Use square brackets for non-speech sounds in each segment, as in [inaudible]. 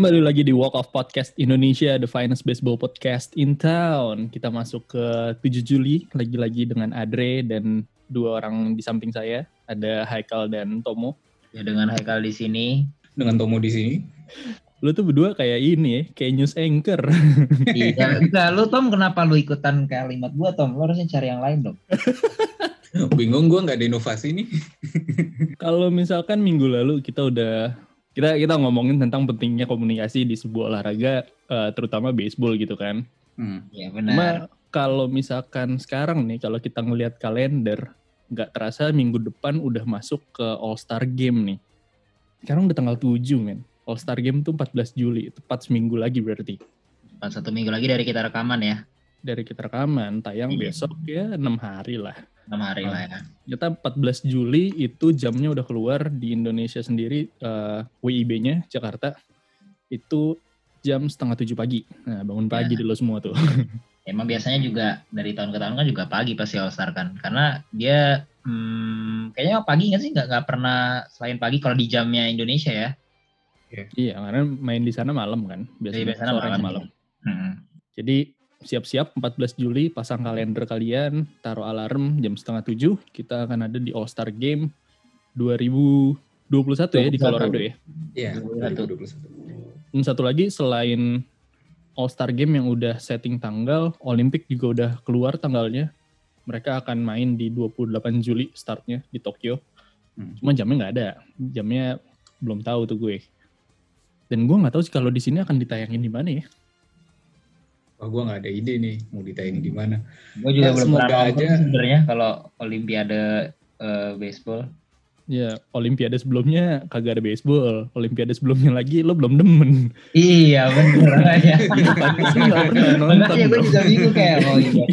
Kembali lagi di Walk of Podcast Indonesia, the finest baseball podcast in town. Kita masuk ke 7 Juli, lagi-lagi dengan Adre dan dua orang di samping saya. Ada Haikal dan Tomo. Ya dengan Haikal di sini. Dengan Tomo di sini. Lu tuh berdua kayak ini ya, kayak news anchor. iya, enggak. Lu Tom kenapa lu ikutan kalimat gua Tom? Lu harusnya cari yang lain dong. [laughs] Bingung gua nggak ada inovasi nih. Kalau misalkan minggu lalu kita udah kita kita ngomongin tentang pentingnya komunikasi di sebuah olahraga uh, terutama baseball gitu kan. Hmm. Ya benar. Cuma kalau misalkan sekarang nih kalau kita ngelihat kalender nggak terasa minggu depan udah masuk ke All Star Game nih. Sekarang udah tanggal 7 men. All Star Game tuh 14 Juli, tepat seminggu lagi berarti. Tepat satu minggu lagi dari kita rekaman ya. Dari kita rekaman, tayang Iya. besok ya enam hari lah. 6 hari lah ya. Kita 14 Juli itu jamnya udah keluar di Indonesia sendiri eh, WIB-nya Jakarta itu jam setengah tujuh pagi. Nah bangun pagi Ya. di lo semua tuh. [laughs] Emang biasanya juga dari tahun ke tahun kan juga pagi pasti All Star kan. Karena dia hmm, kayaknya pagi nggak sih? Nggak nggak pernah selain pagi kalau di jamnya Indonesia ya. iya karena main di sana malam kan. Biasanya biasanya sore ke malam. malam. Hmm. Jadi siap-siap 14 Juli pasang kalender kalian, taruh alarm jam setengah tujuh. Kita akan ada di All Star Game 2021 ya di 21. Colorado ya. Iya, 2021. 2021. Dan satu lagi selain All Star Game yang udah setting tanggal, Olympic juga udah keluar tanggalnya. Mereka akan main di 28 Juli startnya di Tokyo. Hmm. Cuma jamnya nggak ada. Jamnya belum tahu tuh gue. Dan gue nggak tahu sih kalau di sini akan ditayangin di mana ya. Wah, gua nggak ada ide nih mau ditayangin di mana. Gue juga Ya, belum semoga pernah aja. sebenarnya kalau Olimpiade eh, baseball. Ya, Olimpiade sebelumnya kagak ada baseball. Olimpiade sebelumnya lagi lo belum demen. Iya bener ya. Pernah nonton. Makanya gue juga bingung kayak oh iya.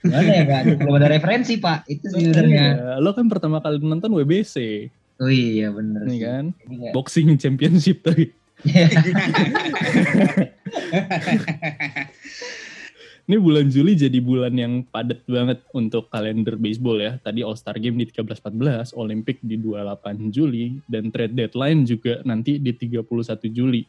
Gimana ya kan? Belum ada referensi pak. Itu sih sebenarnya. Iya, Lo kan pertama kali nonton WBC, Oh iya bener nih sih. kan? Kayak- Boxing Championship tadi. [laughs] [laughs] [laughs] Ini bulan Juli jadi bulan yang padat banget untuk kalender baseball ya. Tadi All Star Game di 13-14, Olympic di 28 Juli, dan trade deadline juga nanti di 31 Juli.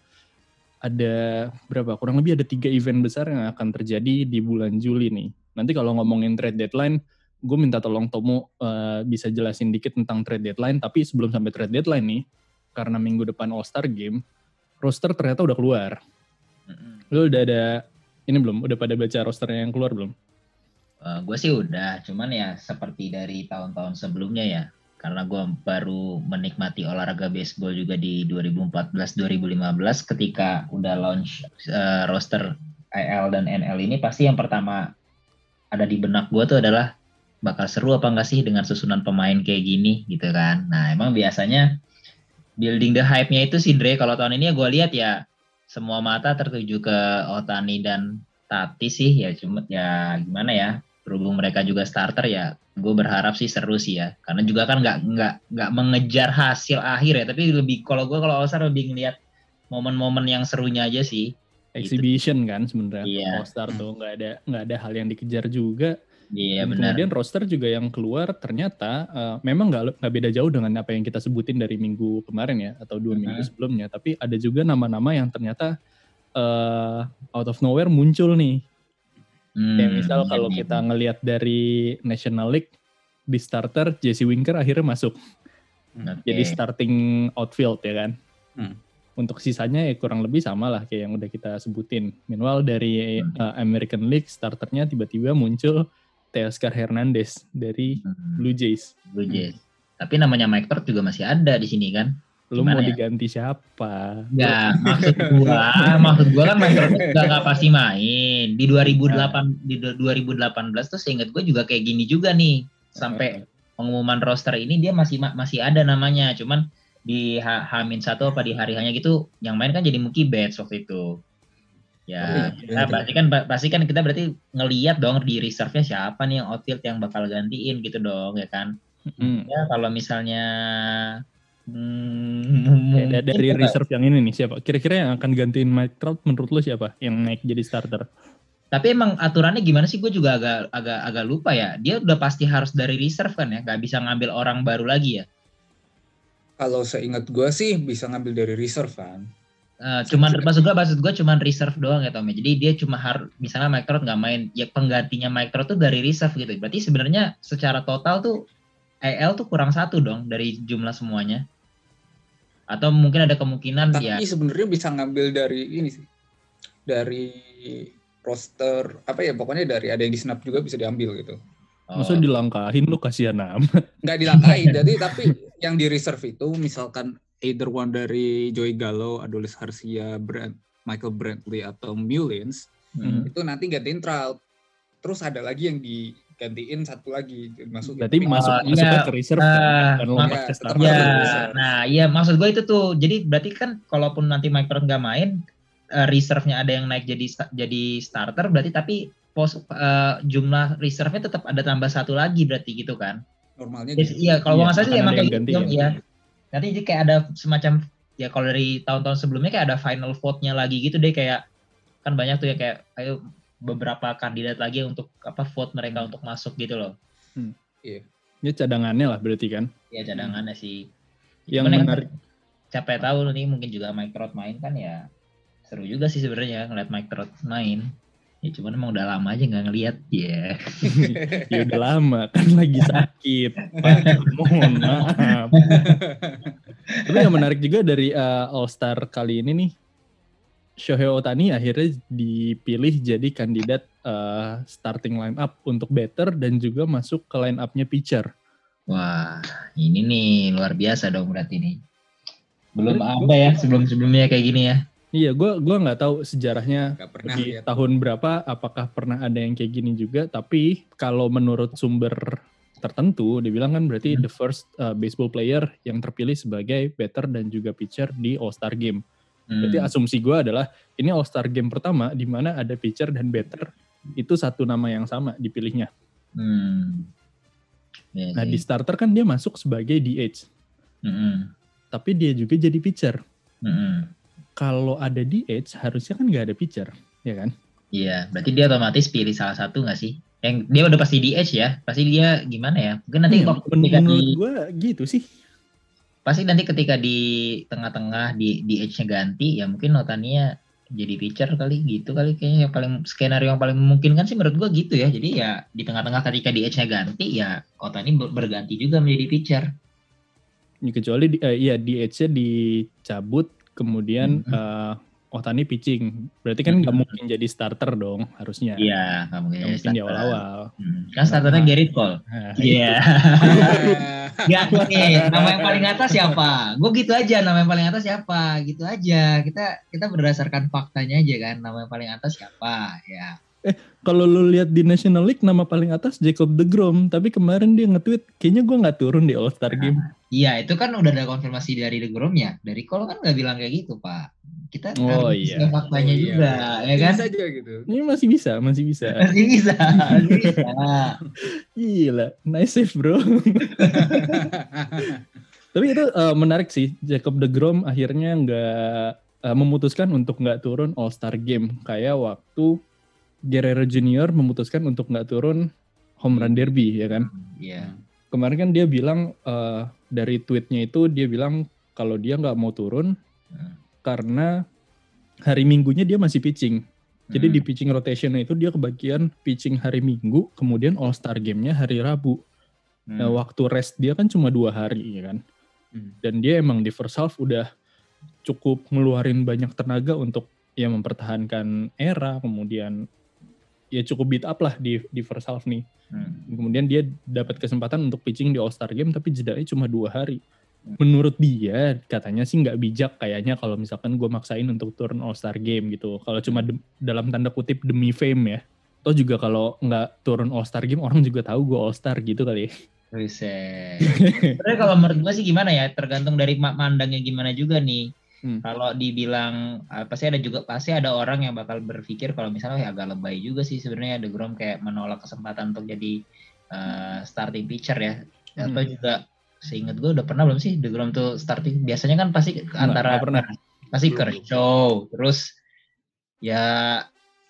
Ada berapa? Kurang lebih ada tiga event besar yang akan terjadi di bulan Juli nih. Nanti kalau ngomongin trade deadline, gue minta tolong Tomo eh, bisa jelasin dikit tentang trade deadline. Tapi sebelum sampai trade deadline nih, karena minggu depan All Star Game, roster ternyata udah keluar. Lu udah ada ini belum? Udah pada baca rosternya yang keluar belum? gue sih udah, cuman ya seperti dari tahun-tahun sebelumnya ya. Karena gue baru menikmati olahraga baseball juga di 2014-2015 ketika udah launch eh, roster IL dan NL ini pasti yang pertama ada di benak gue tuh adalah bakal seru apa enggak sih dengan susunan pemain kayak gini gitu kan. Nah emang biasanya building the hype-nya itu sih Dre kalau tahun ini ya gue lihat ya semua mata tertuju ke Otani dan Tati sih ya cuma ya gimana ya berhubung mereka juga starter ya gue berharap sih seru sih ya karena juga kan nggak nggak nggak mengejar hasil akhir ya tapi lebih kalau gue kalau All Star lebih ngeliat momen-momen yang serunya aja sih Exhibition kan sebenarnya Iya. All Star tuh nggak ada nggak ada hal yang dikejar juga. Iya Dan benar Kemudian roster juga yang keluar ternyata eh, memang nggak nggak beda jauh dengan apa yang kita sebutin dari minggu kemarin ya atau dua Mhm. minggu sebelumnya. Tapi ada juga nama-nama yang ternyata eh, out of nowhere muncul nih. Hmm, Kayak misal iya, kalau iya. kita ngelihat dari National League di starter Jesse Winker akhirnya masuk. Oke. Jadi starting outfield ya kan. Hmm. Untuk sisanya ya kurang lebih sama lah kayak yang udah kita sebutin. Meanwhile dari Hmm. uh, American League starternya tiba-tiba muncul Teoscar Hernandez dari Hmm, Blue Jays. Blue Jays. Tapi namanya Mike Trout juga masih ada di sini kan? Lu Gimana mau ya? diganti siapa? Ya, maksud gua, maksud gua kan Mike Trout juga nggak pasti main. Di 2008 di du- 2018 tuh seingat gua juga kayak gini juga nih. Sampai pengumuman roster ini dia masih ma- masih ada namanya, cuman di H- Hamin satu apa di hari hanya gitu yang main kan jadi Mookie Betts waktu itu. Ya, Oh, iya, kita iya. pasti kan pasti kan kita berarti ngeliat dong di reserve-nya siapa nih yang outfield yang bakal gantiin gitu dong ya kan. Hmm. Ya kalau misalnya hmm, Ya, da- dari reserve yang ini nih siapa? Kira-kira yang akan gantiin Mike Trout menurut lu siapa yang naik jadi starter? Tapi emang aturannya gimana sih? Gue juga agak agak agak lupa ya. Dia udah pasti harus dari reserve kan ya, nggak bisa ngambil orang baru lagi ya. Kalau seingat gua sih bisa ngambil dari reserve kan. Uh, cuman maksud gue maksud gue cuman reserve doang ya Tom ya. Jadi dia cuma harus misalnya Mike Trout nggak main, ya penggantinya Mike Trout tuh dari reserve gitu. Berarti sebenarnya secara total tuh AL tuh kurang satu dong dari jumlah semuanya. Atau mungkin ada kemungkinan Tapi ya. sebenarnya bisa ngambil dari ini sih. Dari roster apa ya pokoknya dari ada yang di snap juga bisa diambil gitu. Oh, Maksudnya dilangkahin lu kasihan amat. Nggak dilangkain jadi tapi yang di reserve itu misalkan either one dari Joey Gallo, Adolis Garcia, Brand, Michael Brantley atau Mullins hmm. itu nanti gantiin Trout. Terus ada lagi yang digantiin satu lagi masuk Berarti masuk Oh, masuknya iya. ke reserve Ah, kan, tetap starter. harus Ya, reserve. nah iya maksud gue itu tuh. Jadi berarti kan kalaupun nanti Mike Trout nggak main, eh, reserve-nya ada yang naik jadi jadi starter, berarti tapi pos eh, jumlah reserve-nya tetap ada tambah satu lagi berarti gitu kan? normalnya Yes, gitu. iya, kalau Iya, nggak salah sih emang kayak gitu. ya. Iya. Nanti jadi kayak ada semacam ya kalau dari tahun-tahun sebelumnya kayak ada final vote-nya lagi gitu deh kayak kan banyak tuh ya kayak ayo beberapa kandidat lagi untuk apa vote mereka untuk masuk gitu loh. Ya cadangannya lah berarti kan. Ya cadangannya sih. Yang Cuman menarik capek tahu nih mungkin juga Mike Trout main kan ya seru juga sih sebenarnya ngeliat Mike Trout main. Ya cuman emang udah lama aja nggak ngeliat ya. [laughs] ya udah lama kan lagi sakit. Pak, mohon maaf. Tapi yang menarik juga dari uh, All Star kali ini nih, Shohei Otani akhirnya dipilih jadi kandidat uh, starting line up untuk batter dan juga masuk ke line up-nya pitcher. Wah ini nih luar biasa dong berarti nih. Belum ada ya sebelum-sebelumnya kayak gini ya. Iya, gue gua nggak tahu sejarahnya Nggak pernah di lihat. tahun berapa, apakah pernah ada yang kayak gini juga. Tapi kalau menurut sumber tertentu, dibilang kan berarti Hmm. the first uh, baseball player yang terpilih sebagai batter dan juga pitcher di All Star Game. Berarti Hmm. asumsi gue adalah ini All Star Game pertama di mana ada pitcher dan batter itu satu nama yang sama dipilihnya. Hmm. Iya Nah sih. di starter kan dia masuk sebagai DH, Mm-mm. tapi dia juga jadi pitcher. Mm-mm. Kalau ada DH harusnya kan nggak ada pitcher, ya kan? Iya, berarti dia otomatis pilih salah satu nggak sih? Yang dia udah pasti DH ya, pasti dia gimana ya? Mungkin nanti Iya, waktu menurut di, gue gitu sih. pasti nanti ketika di tengah-tengah di DH-nya ganti, ya mungkin Otania jadi pitcher kali gitu kali kayaknya yang paling skenario yang paling memungkinkan sih menurut gua gitu ya. Jadi ya di tengah-tengah ketika DH-nya ganti ya Otani ber- berganti juga menjadi pitcher. Ya, kecuali di, eh, iya DH-nya dicabut, kemudian Mhm. eh, Otani pitching. Berarti kan nggak Mhm. mungkin jadi starter dong harusnya. Iya, nggak mungkin jadi mungkin di awal-awal. Hmm, Kan starternya Nah. Gerrit Cole. Nah, Iya. [laughs] Ya, oke. Nama yang paling atas siapa? Gue gitu aja. Nama yang paling atas siapa? Gitu aja. Kita kita berdasarkan faktanya aja kan. Nama yang paling atas siapa? Ya. Kalau lu lihat di National League nama paling atas Jacob deGrom, tapi kemarin dia nge-tweet kayaknya gua nggak turun di All Star Game. Iya, itu kan udah ada konfirmasi dari The Grom ya. Dari Cole kan nggak bilang kayak gitu, Pak. Kita Oh, harus iya. faktanya Oh, iya. juga, ya kan? Bisa aja gitu. Ini masih bisa, masih bisa. [laughs] Masih bisa, masih bisa. [laughs] Gila, nice save bro. [laughs] Tapi itu eh, menarik sih, Jacob deGrom akhirnya nggak eh, memutuskan untuk nggak turun All Star Game kayak waktu Guerrero Junior memutuskan untuk nggak turun Home Run Derby ya kan. Iya. Kemarin kan dia bilang eh, dari tweetnya itu dia bilang kalau dia nggak mau turun Hmm. karena hari Minggunya dia masih pitching. Jadi Hmm. di pitching rotation itu dia kebagian pitching hari Minggu, kemudian All Star Game-nya hari Rabu. Hmm. Nah, waktu rest dia kan cuma dua hari ya kan. Hmm. Dan dia emang di first half udah cukup ngeluarin banyak tenaga untuk ya mempertahankan era, kemudian ya cukup beat up lah di di first half nih. Hmm. Kemudian dia dapat kesempatan untuk pitching di All Star Game tapi jedanya cuma dua hari. Menurut dia katanya sih nggak bijak kayaknya kalau misalkan gue maksain untuk turun All Star Game gitu. Kalau cuma dem- dalam tanda kutip demi fame ya. Toh juga kalau nggak turun All Star Game orang juga tahu gue All Star gitu kali. ya. [laughs] Sebenarnya kalau menurut gue sih gimana ya, tergantung dari ma- mandangnya gimana juga nih. Hmm. Kalau dibilang ah, pasti ada juga pasti ada orang yang bakal berpikir kalau misalnya ya agak lebay juga sih sebenarnya ada Grom kayak menolak kesempatan untuk jadi eh, starting pitcher ya. Atau Hmm. juga seingat gue udah pernah belum sih The Grom tuh starting biasanya kan pasti antara pernah. pasti. Kershaw terus ya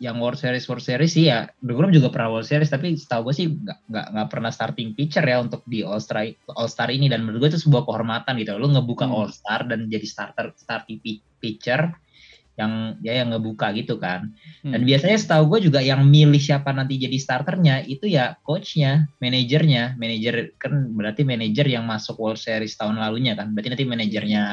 yang World Series World Series sih ya The Grom juga pernah World Series tapi setahu gue sih nggak nggak nggak pernah starting pitcher ya untuk di All Star All Star ini dan menurut gue itu sebuah kehormatan gitu lu ngebuka Hmm. All Star dan jadi starter starting pi- pitcher yang ya yang ngebuka gitu kan. Dan Hmm. biasanya setahu gue juga yang milih siapa nanti jadi starternya itu ya coachnya, manajernya, manajer kan berarti manajer yang masuk World Series tahun lalunya kan. Berarti nanti manajernya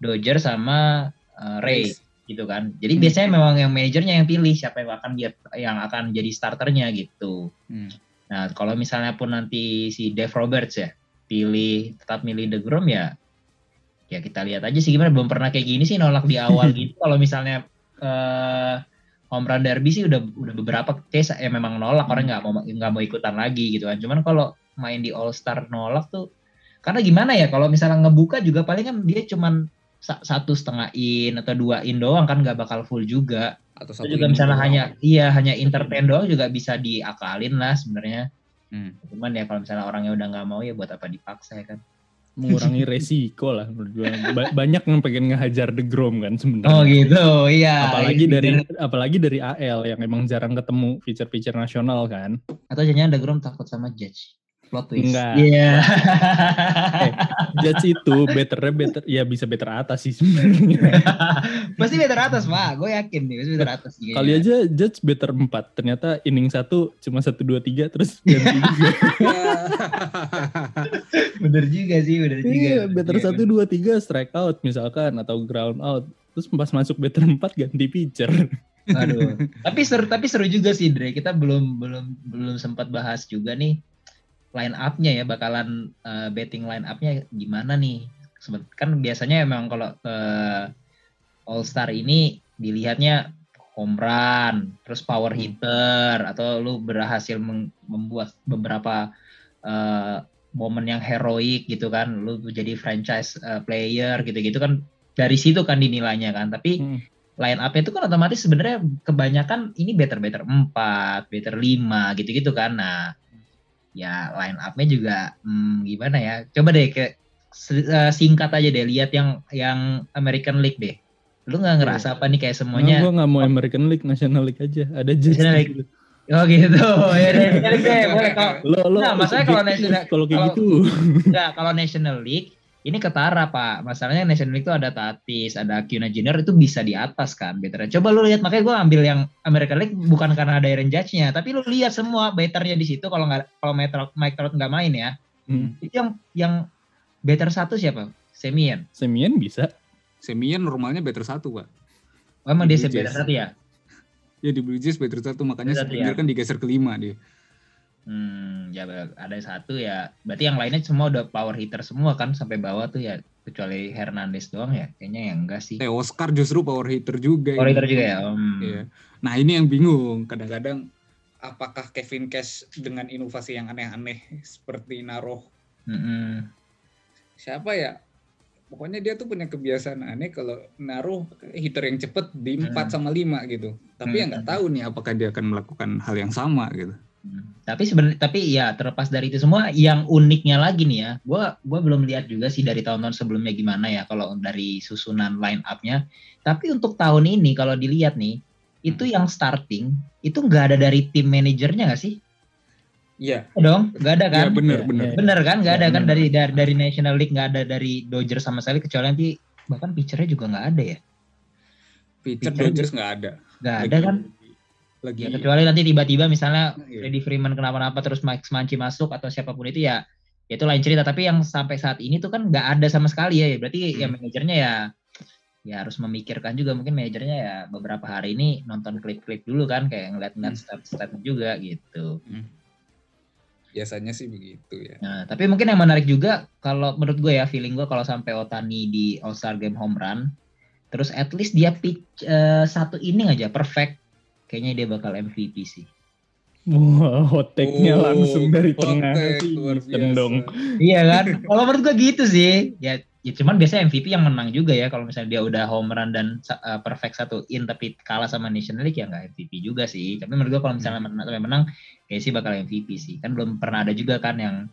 Dodger sama uh, Ray Rays. Gitu kan. Jadi Hmm. biasanya memang yang manajernya yang pilih siapa yang akan dia yang akan jadi starternya gitu. Hmm. Nah, kalau misalnya pun nanti si Dave Roberts ya pilih tetap milih DeGrom ya ya kita lihat aja sih gimana belum pernah kayak gini sih nolak di awal [laughs] gitu. Kalau misalnya eh home run derby sih udah udah beberapa case ya memang nolak orang nggak mau nggak mau ikutan lagi gitu kan. Cuman kalau main di All Star nolak tuh karena gimana ya kalau misalnya ngebuka juga paling kan dia cuman satu setengah in atau dua in doang kan nggak bakal full juga Atau itu satu juga misalnya doang. hanya iya hanya entertain doang juga bisa diakalin lah sebenarnya Hmm. cuman ya kalau misalnya orangnya udah nggak mau ya buat apa dipaksa ya kan mengurangi [laughs] resiko lah menurut gua. Ba- banyak yang pengen ngehajar The Grom kan sebenarnya. oh gitu iya apalagi Iya, dari bener. apalagi dari AL yang emang jarang ketemu feature-feature nasional kan. atau jangan ada Grom takut sama Judge plot twist Enggak. iya Judge itu betternya better ya bisa better atas sih sebenarnya. [laughs] pasti better atas pak gue yakin nih pasti better atas kayaknya. Kali aja Judge better 4 ternyata inning satu cuma 1 2 3 terus ganti juga. [laughs] bener juga sih bener juga Iya, bener better juga. 1 2 3 strike out misalkan atau ground out. Terus pas masuk better 4 ganti pitcher. Aduh. tapi seru tapi seru juga sih Dre. Kita belum belum belum sempat bahas juga nih line up-nya ya bakalan eh, betting line up-nya gimana nih. Kan biasanya emang kalau eh, All Star ini dilihatnya home run, terus power hitter atau lu berhasil membuat beberapa eh, momen yang heroik gitu kan. Lu jadi franchise eh, player gitu-gitu kan dari situ kan dinilainya kan. Tapi Hmm. line up itu kan otomatis sebenarnya kebanyakan ini better better 4, better 5 gitu-gitu kan. Nah, ya line up-nya juga hmm, gimana ya? Coba deh ke eh, singkat aja deh lihat yang yang American League deh. Lu nggak ngerasa apa nih kayak Nah, semuanya gue gak mau American League, National League aja. Ada. National League. Oh gitu. Ya deh, National League deh, boleh kalau Lo, lo, Nah, masalahnya kalau National- kalau kayak gitu. enggak kalau National League ini ketara pak masalahnya National League itu ada Tatis ada Acuna Junior itu bisa di atas kan betternya coba lu lihat makanya gue ambil yang American League bukan karena ada Aaron Judge-nya tapi lu lihat semua betternya di situ kalau nggak kalau Mike Trout, Mike Trout nggak main ya Hmm. itu yang yang better satu siapa Semien Semien bisa. Semien normalnya better satu pak. oh, emang dia better satu ya Ya di Blue Jays better satu makanya Better ya. kan digeser kelima dia. Hmm ya ada satu ya berarti yang lainnya semua udah power hitter semua kan sampai bawah tuh ya kecuali Hernandez doang ya kayaknya yang enggak sih Eh Oscar justru power hitter juga. power ini. hitter juga ya Hmm. Iya. Nah ini yang bingung kadang-kadang apakah Kevin Cash dengan inovasi yang aneh-aneh seperti naruh Mm-mm. siapa ya? Pokoknya dia tuh punya kebiasaan aneh kalau naruh hitter yang cepet di 4 Hmm. sama 5 gitu. Tapi Hmm. ya nggak tahu nih apakah dia akan melakukan hal yang sama gitu. Hmm. Tapi sebenarnya tapi ya terlepas dari itu semua yang uniknya lagi nih ya. Gua gua belum lihat juga sih dari tahun-tahun sebelumnya gimana ya kalau dari susunan line up-nya. Tapi untuk tahun ini kalau dilihat nih itu yang starting itu nggak ada dari tim manajernya nggak sih? Iya. Ya dong, nggak ada kan? Iya bener Iya, bener. iya. Bener kan? Nggak ada kan bener. dari, dari dari National League nggak ada dari Dodgers sama sekali kecuali nanti bahkan pitchernya juga nggak ada ya. Pitcher Pitcher Dodgers nggak ada. Nggak ada kan? Lagi. Ya kecuali nanti tiba-tiba misalnya Iya. Freddie Freeman kenapa-napa terus Mike Manci masuk atau siapa pun itu ya ya itu lain cerita tapi yang sampai saat ini tuh kan nggak ada sama sekali ya berarti ya Hmm. manajernya ya ya harus memikirkan juga mungkin manajernya ya beberapa hari ini nonton klip-klip dulu kan kayak ngeliat-ngeliat Hmm. stat-stat juga gitu Biasanya sih begitu ya. nah tapi mungkin yang menarik juga kalau menurut gue ya feeling gue kalau sampai Otani di All Star Game home run terus at least dia pitch eh, satu inning aja perfect kayaknya dia bakal MVP sih Wah, hot take-nya Oh, langsung dari tengah take, sih. luar Eastern dong. Iya kan? Kalau menurut gua gitu sih. Ya, ya cuman biasanya MVP yang menang juga ya. Kalau misalnya dia udah home run dan uh, perfect satu in tapi kalah sama National League ya nggak MVP juga sih. Tapi menurut gua kalau misalnya menang, menang, kayak sih bakal MVP sih. Kan belum pernah ada juga kan yang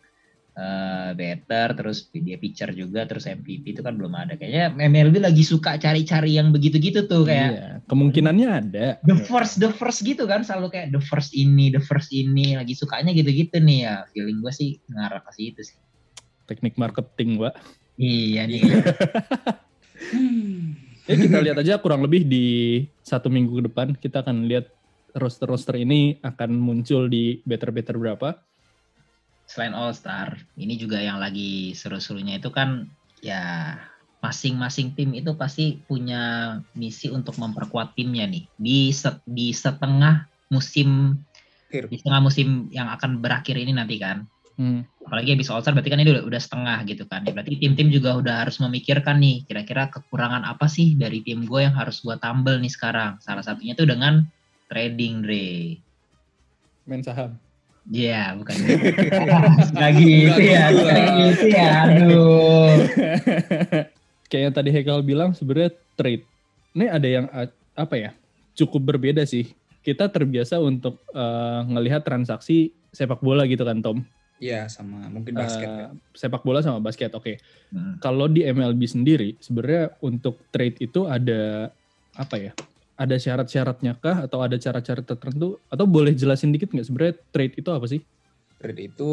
uh, better terus dia pitcher juga terus MVP itu kan belum ada. Kayaknya MLB lagi suka cari-cari yang begitu-gitu tuh kayak Iya, kemungkinannya ada. the first the first gitu kan selalu kayak the first ini the first ini lagi sukanya gitu-gitu nih ya. Feeling gua sih ngarah ke situ sih. Teknik marketing, Pak. Iya nih. Ya kita lihat aja kurang lebih di satu minggu ke depan kita akan lihat roster-roster ini akan muncul di better-better berapa. Selain All Star, ini juga yang lagi seru-serunya itu kan ya masing-masing tim itu pasti punya misi untuk memperkuat timnya nih di set, di setengah musim Akhir. di setengah musim yang akan berakhir ini nanti kan. Hmm. Apalagi habis All Star berarti kan ini udah, udah setengah gitu kan. Ya, berarti tim-tim juga udah harus memikirkan nih kira-kira kekurangan apa sih dari tim gue yang harus gue tambel nih sekarang. Salah satunya tuh dengan trading Dre. Main saham. Iya, bukan. [laughs] Nggak gitu ya, Bukan nggak gitu ya. Aduh. [laughs] Kayak yang tadi Hekal bilang sebenarnya trade. Ini ada yang apa ya? Cukup berbeda sih. Kita terbiasa untuk uh, ngelihat transaksi sepak bola gitu kan Tom. Iya sama mungkin basket Uh, ya. sepak bola sama basket. Oke. Hmm. Kalau di MLB sendiri sebenarnya untuk trade itu ada apa ya? Ada syarat-syaratnya kah atau ada cara-cara tertentu atau boleh jelasin dikit nggak sebenarnya trade itu apa sih? Trade itu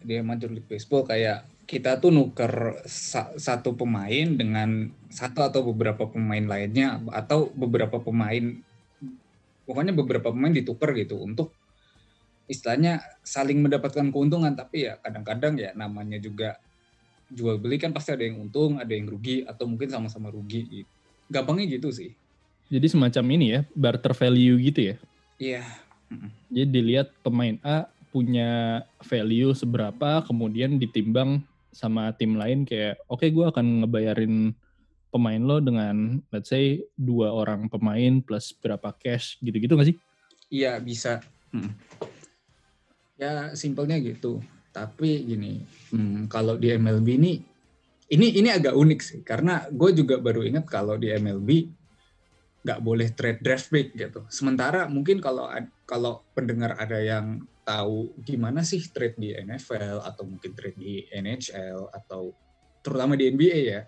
di Major League Baseball kayak kita tuh nuker sa- satu pemain dengan satu atau beberapa pemain lainnya atau beberapa pemain pokoknya beberapa pemain ditukar gitu untuk istilahnya saling mendapatkan keuntungan tapi ya kadang-kadang ya namanya juga jual beli kan pasti ada yang untung ada yang rugi atau mungkin sama-sama rugi gitu. gampangnya gitu sih Jadi semacam ini ya, barter value gitu ya. iya Jadi dilihat pemain A punya value seberapa, kemudian ditimbang sama tim lain kayak, oke gue akan ngebayarin pemain lo dengan let's say dua orang pemain plus berapa cash gitu-gitu gak sih? Iya bisa. Hmm. Ya simpelnya gitu. Tapi gini, hmm, kalau di MLB ini, ini ini agak unik sih. Karena gue juga baru ingat kalau di MLB nggak boleh trade draft pick gitu. Sementara mungkin kalau kalau pendengar ada yang tahu gimana sih trade di NFL atau mungkin trade di NHL atau terutama di NBA ya.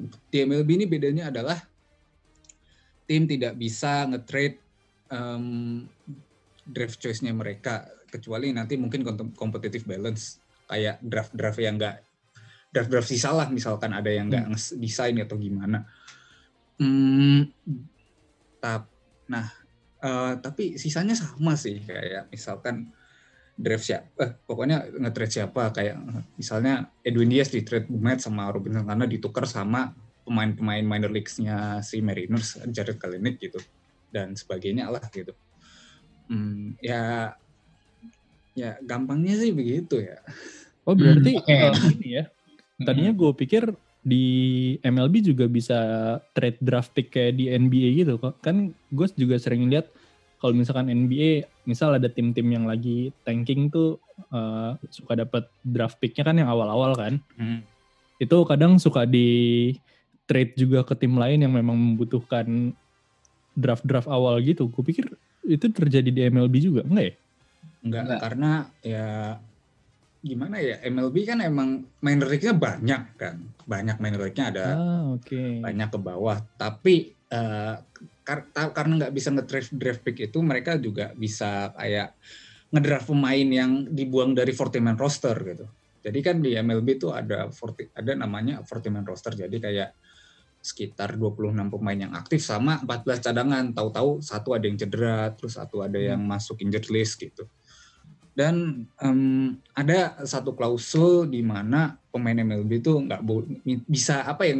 Di MLB ini bedanya adalah tim tidak bisa nge-trade um, draft choice-nya mereka kecuali nanti mungkin kom- competitive balance kayak draft-draft yang enggak draft-draft sisa lah misalkan ada yang enggak desain atau gimana. Hmm, tap, nah eh, tapi sisanya sama sih kayak misalkan draft siapa, eh, pokoknya nge-trade siapa kayak misalnya Edwin Diaz di trade Mets sama Robinson Cano ditukar sama pemain-pemain minor leagues-nya si Mariners, Jared Kalenic gitu dan sebagainya lah gitu. Hmm, ya ya gampangnya sih begitu ya. Oh berarti Hmm, eh, ini ya, tadinya gue pikir di MLB juga bisa trade draft pick kayak di NBA gitu kok. Kan gue juga sering lihat kalau misalkan NBA, misal ada tim-tim yang lagi tanking tuh eh, suka dapat draft picknya kan yang awal-awal kan. Hmm. Itu kadang suka di trade juga ke tim lain yang memang membutuhkan draft-draft awal gitu. Gue pikir itu terjadi di MLB juga, enggak ya? Enggak, Enggak. karena ya gimana ya MLB kan emang minor league-nya banyak kan. Banyak minor league-nya ada Ah, oke. banyak ke bawah. Tapi eh, kar- karena nggak bisa nge-draft draft pick itu mereka juga bisa kayak ngedraft pemain yang dibuang dari 40 man roster gitu. Jadi kan di MLB itu ada 40, ada namanya 40 man roster. Jadi kayak sekitar 26 pemain yang aktif sama 14 cadangan. Tahu-tahu satu ada yang cedera, terus satu ada yang masuk injured list gitu. Dan em, ada satu klausul di mana pemain MLB itu nggak bisa apa ya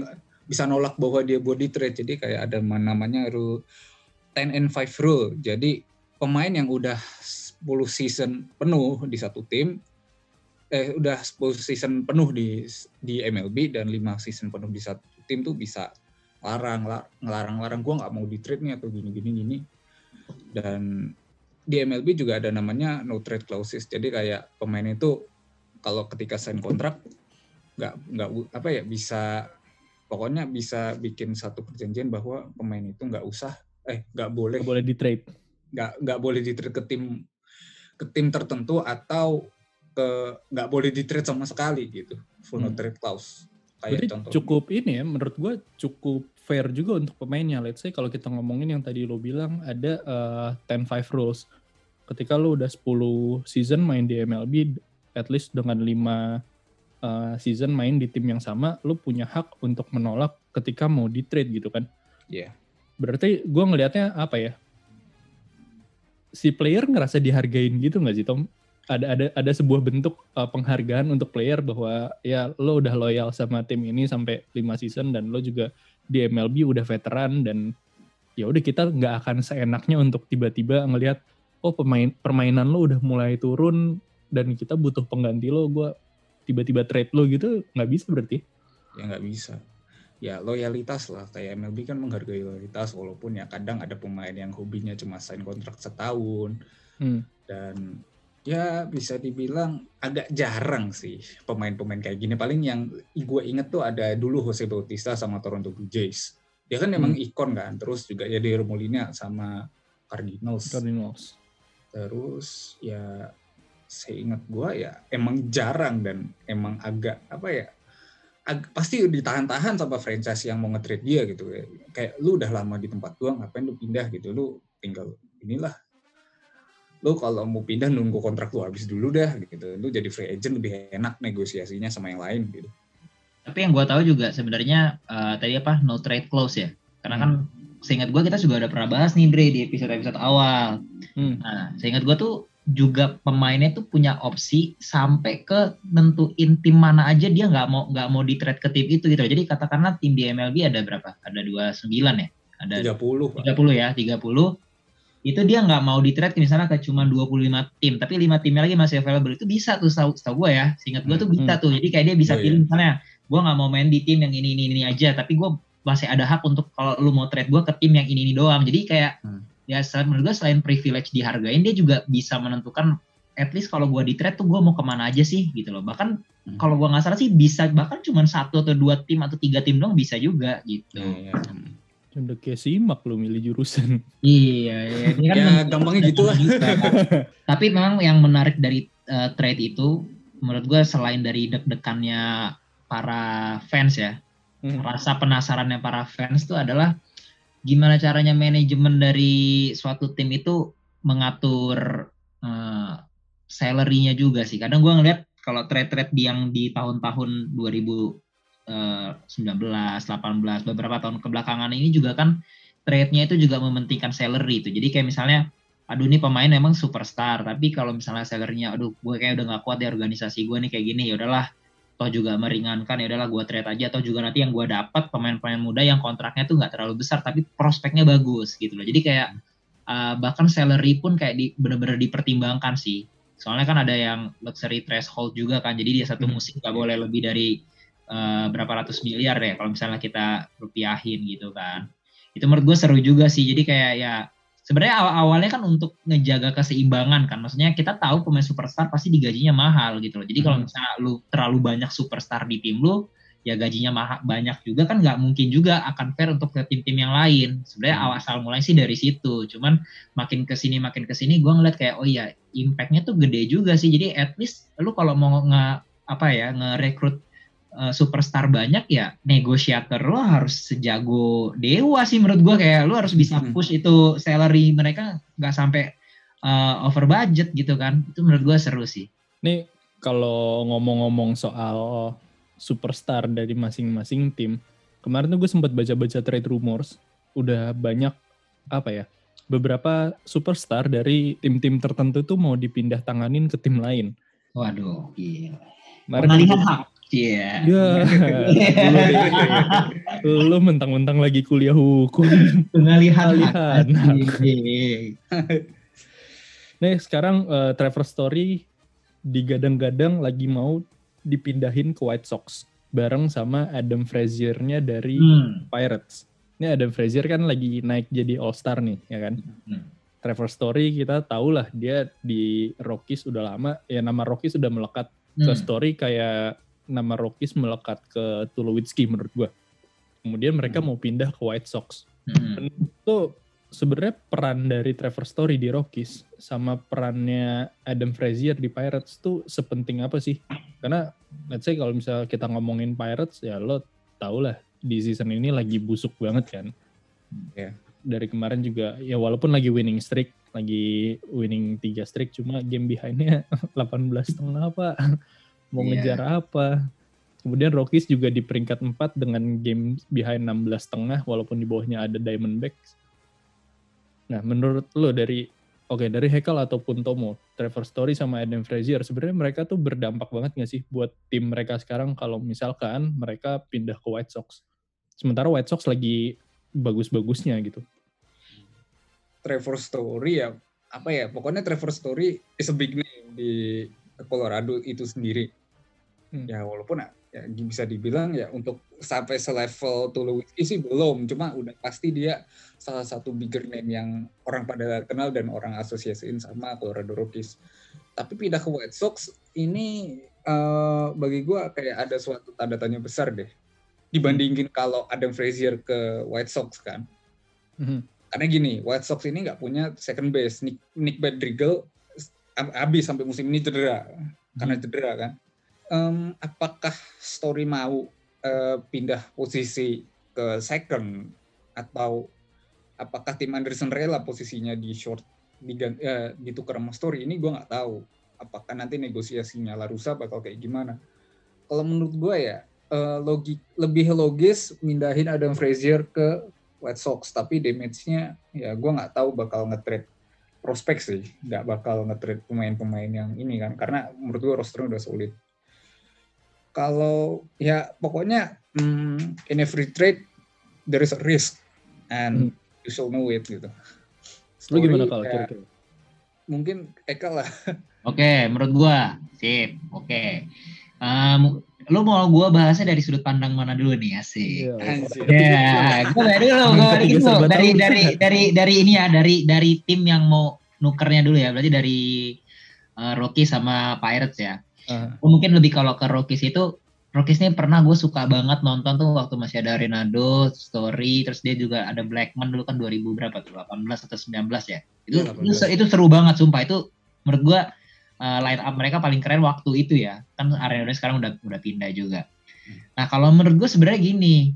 bisa nolak bahwa dia body trade. Jadi kayak ada namanya rule 10 and 5 rule. Jadi pemain yang udah 10 season penuh di satu tim eh udah 10 season penuh di di MLB dan 5 season penuh di satu tim tuh bisa larang lar- ngelarang-larang gua nggak mau di trade nih atau gini gini gini. Dan di MLB juga ada namanya no trade clauses. Jadi kayak pemain itu kalau ketika sign kontrak nggak nggak apa ya bisa pokoknya bisa bikin satu perjanjian bahwa pemain itu nggak usah eh nggak boleh Nggak boleh di trade. nggak nggak boleh di trade ke tim ke tim tertentu atau ke nggak boleh di trade sama sekali gitu full no Hmm. trade clause Berarti kayak contoh cukup ini ya, menurut gue cukup fair juga untuk pemainnya. Let's say kalau kita ngomongin yang tadi lo bilang ada eh, 10-5 rules. Ketika lo udah 10 season main di MLB, at least dengan 5 uh, season main di tim yang sama, lu punya hak untuk menolak ketika mau di trade gitu kan. Iya. Yeah. Berarti gue ngelihatnya apa ya? Si player ngerasa dihargain gitu nggak sih Tom? Ada ada ada sebuah bentuk uh, penghargaan untuk player bahwa ya lo udah loyal sama tim ini sampai 5 season dan lo juga di MLB udah veteran dan ya udah kita nggak akan seenaknya untuk tiba-tiba ngelihat oh pemain permainan lo udah mulai turun dan kita butuh pengganti lo gue tiba-tiba trade lo gitu nggak bisa berarti? Ya nggak bisa. Ya loyalitas lah. Kayak MLB kan menghargai loyalitas walaupun ya kadang ada pemain yang hobinya cuma sign kontrak setahun. Hmm. dan ya bisa dibilang agak jarang sih pemain-pemain kayak gini. Paling yang gue inget tuh ada dulu Jose Bautista sama Toronto Blue Jays. Dia kan emang hmm. ikon kan terus juga ya di Molina sama Cardinals. Cardinals terus ya seingat gue ya emang jarang dan emang agak apa ya ag pasti ditahan-tahan sama franchise yang mau nge-trade dia gitu ya. kayak lu udah lama di tempat gua ngapain lu pindah gitu? Lu tinggal inilah. Lu kalau mau pindah nunggu kontrak lu habis dulu dah gitu. Lu jadi free agent lebih enak negosiasinya sama yang lain gitu. Tapi yang gua tahu juga sebenarnya uh, tadi apa no trade clause ya. Karena kan hmm. kan seingat gua kita juga udah pernah bahas nih Dre di episode episode awal hmm. nah seingat gua tuh juga pemainnya tuh punya opsi sampai ke nentuin tim mana aja dia nggak mau nggak mau di trade ke tim itu gitu. Jadi katakanlah tim di MLB ada berapa? Ada 29 ya? Ada 30. 30 ya, 30. Itu dia nggak mau di trade misalnya ke cuma 25 tim, tapi 5 timnya lagi masih available itu bisa tuh tahu tahu gue ya. Seingat gue tuh hmm, bisa hmm. tuh. Jadi kayak dia bisa yeah, pilih yeah. misalnya gue nggak mau main di tim yang ini ini ini aja, tapi gue masih ada hak untuk kalau lu mau trade gue ke tim yang ini ini doang. Jadi kayak hmm ya selain menurut gue selain privilege dihargain dia juga bisa menentukan at least kalau gue di trade tuh gue mau ke mana aja sih gitu loh bahkan hmm. kalau gue nggak salah sih bisa bahkan cuma satu atau dua tim atau tiga tim dong bisa juga gitu ya, ya. Udah kayak simak lo milih jurusan. Iya, iya. Ini kan [laughs] ya, gampangnya gitu lah. [laughs] Tapi memang yang menarik dari uh, trade itu, menurut gue selain dari deg-degannya para fans ya, hmm. rasa penasarannya para fans itu adalah gimana caranya manajemen dari suatu tim itu mengatur uh, salary-nya juga sih. Kadang gue ngeliat kalau trade-trade yang di tahun-tahun 2019, 18, beberapa tahun kebelakangan ini juga kan trade-nya itu juga mementingkan salary itu. Jadi kayak misalnya, aduh ini pemain emang superstar, tapi kalau misalnya salary-nya, aduh gue kayak udah gak kuat di organisasi gue nih kayak gini, ya udahlah toh juga meringankan ya udahlah gue trade aja. Atau juga nanti yang gue dapat pemain-pemain muda yang kontraknya tuh nggak terlalu besar tapi prospeknya bagus gitu loh. Jadi kayak uh, bahkan salary pun kayak di, bener-bener dipertimbangkan sih. Soalnya kan ada yang luxury threshold juga kan jadi dia satu hmm. musim nggak boleh lebih dari uh, berapa ratus miliar ya kalau misalnya kita rupiahin gitu kan. Itu menurut gue seru juga sih jadi kayak ya sebenarnya awal awalnya kan untuk ngejaga keseimbangan kan. Maksudnya kita tahu pemain superstar pasti digajinya mahal gitu loh. Jadi kalau hmm. misalnya lu terlalu banyak superstar di tim lu ya gajinya mahal banyak juga kan nggak mungkin juga akan fair untuk ke tim-tim yang lain. Sebenarnya hmm. awal asal mulai sih dari situ. Cuman makin ke sini makin ke sini gue ngeliat kayak oh iya impactnya tuh gede juga sih. Jadi at least lu kalau mau nge apa ya ngerekrut uh, superstar banyak ya negosiator lo harus sejago dewa sih menurut gue kayak lo harus bisa hmm. push itu salary mereka nggak sampai uh, over budget gitu kan itu menurut gue seru sih. Nih kalau ngomong-ngomong soal superstar dari masing-masing tim kemarin tuh gue sempat baca-baca trade rumors udah banyak apa ya beberapa superstar dari tim-tim tertentu tuh mau dipindah tanganin ke tim lain. Waduh, gila. Pengalihan hak. Iya. Yeah. Yeah. Lo mentang-mentang lagi kuliah hukum. Pengalihan. Nih sekarang uh, Trevor Story digadang-gadang lagi mau dipindahin ke White Sox bareng sama Adam Frazier-nya dari hmm. Pirates. Ini Adam Frazier kan lagi naik jadi All Star nih, ya kan? Hmm. Trevor Story kita tahu lah dia di Rockies udah lama, ya nama Rockies sudah melekat hmm. ke Story kayak nama Rockies melekat ke Tulowitzki menurut gue. Kemudian mereka hmm. mau pindah ke White Sox. Hmm. itu sebenarnya peran dari Trevor Story di Rockies sama perannya Adam Frazier di Pirates tuh sepenting apa sih? Karena let's say kalau misalnya kita ngomongin Pirates ya lo tau lah di season ini lagi busuk banget kan. Ya. Yeah. Dari kemarin juga ya walaupun lagi winning streak, lagi winning 3 streak cuma game behindnya [laughs] 18 setengah apa mau Iya. ngejar apa. Kemudian Rockies juga di peringkat 4 dengan game behind 16 setengah walaupun di bawahnya ada Diamondbacks. Nah, menurut lo dari oke dari Hekel ataupun Tomo, Trevor Story sama Adam Frazier sebenarnya mereka tuh berdampak banget nggak sih buat tim mereka sekarang kalau misalkan mereka pindah ke White Sox. Sementara White Sox lagi bagus-bagusnya gitu. Trevor Story ya apa ya pokoknya Trevor Story is a big name di Colorado itu sendiri Hmm. ya walaupun ya bisa dibilang ya untuk sampai selevel Tulowitzki sih belum cuma udah pasti dia salah satu bigger name yang orang pada kenal dan orang asosiasiin sama Colorado Rockies tapi pindah ke White Sox ini eh, bagi gua kayak ada suatu tanda tanya besar deh dibandingin kalau Adam Frazier ke White Sox kan Mhm. karena gini, White Sox ini nggak punya second base. Nick, Nick Madrigal ab- habis sampai musim ini cedera karena cedera kan. Em, apakah Story mau eh, pindah posisi ke second? Atau apakah tim Anderson rela posisinya di short digan- eh, ditukar sama Story? Ini gue nggak tahu. Apakah nanti negosiasinya Larusa bakal kayak gimana? Kalau menurut gue ya eh, logi lebih logis mindahin Adam Frazier ke White Sox. Tapi damage-nya ya gue nggak tahu bakal nge-trade prospek sih. Nggak bakal nge-trade pemain-pemain yang ini kan. Karena menurut gue rosternya udah solid kalau ya pokoknya hmm, in every trade there is a risk and you shall know it gitu Lu gimana Story, kalau ya, kira-kira? mungkin Eka lah [laughs] Oke, menurut gua, sip. Oke. Em, lu mau gua bahasnya dari sudut pandang mana dulu nih, asik. Iya. Anjir. Ya, gue dari dulu, gue Angka dari dulu. Dari dari dari dari ini ya, dari dari tim yang mau nukernya dulu ya. Berarti dari eh, Rockies sama Pirates ya. Oh, mungkin lebih kalau ke Rockies itu Rockies ini pernah gue suka banget nonton tuh waktu masih ada Renado, Story, terus dia juga ada Blackman dulu kan 2000 berapa tuh 18 atau 19 ya. Itu Iya, itu, itu seru banget sumpah itu menurut gue uh, line up mereka paling keren waktu itu ya. Kan Arenado sekarang udah udah pindah juga. Nah, kalau menurut gue sebenarnya gini.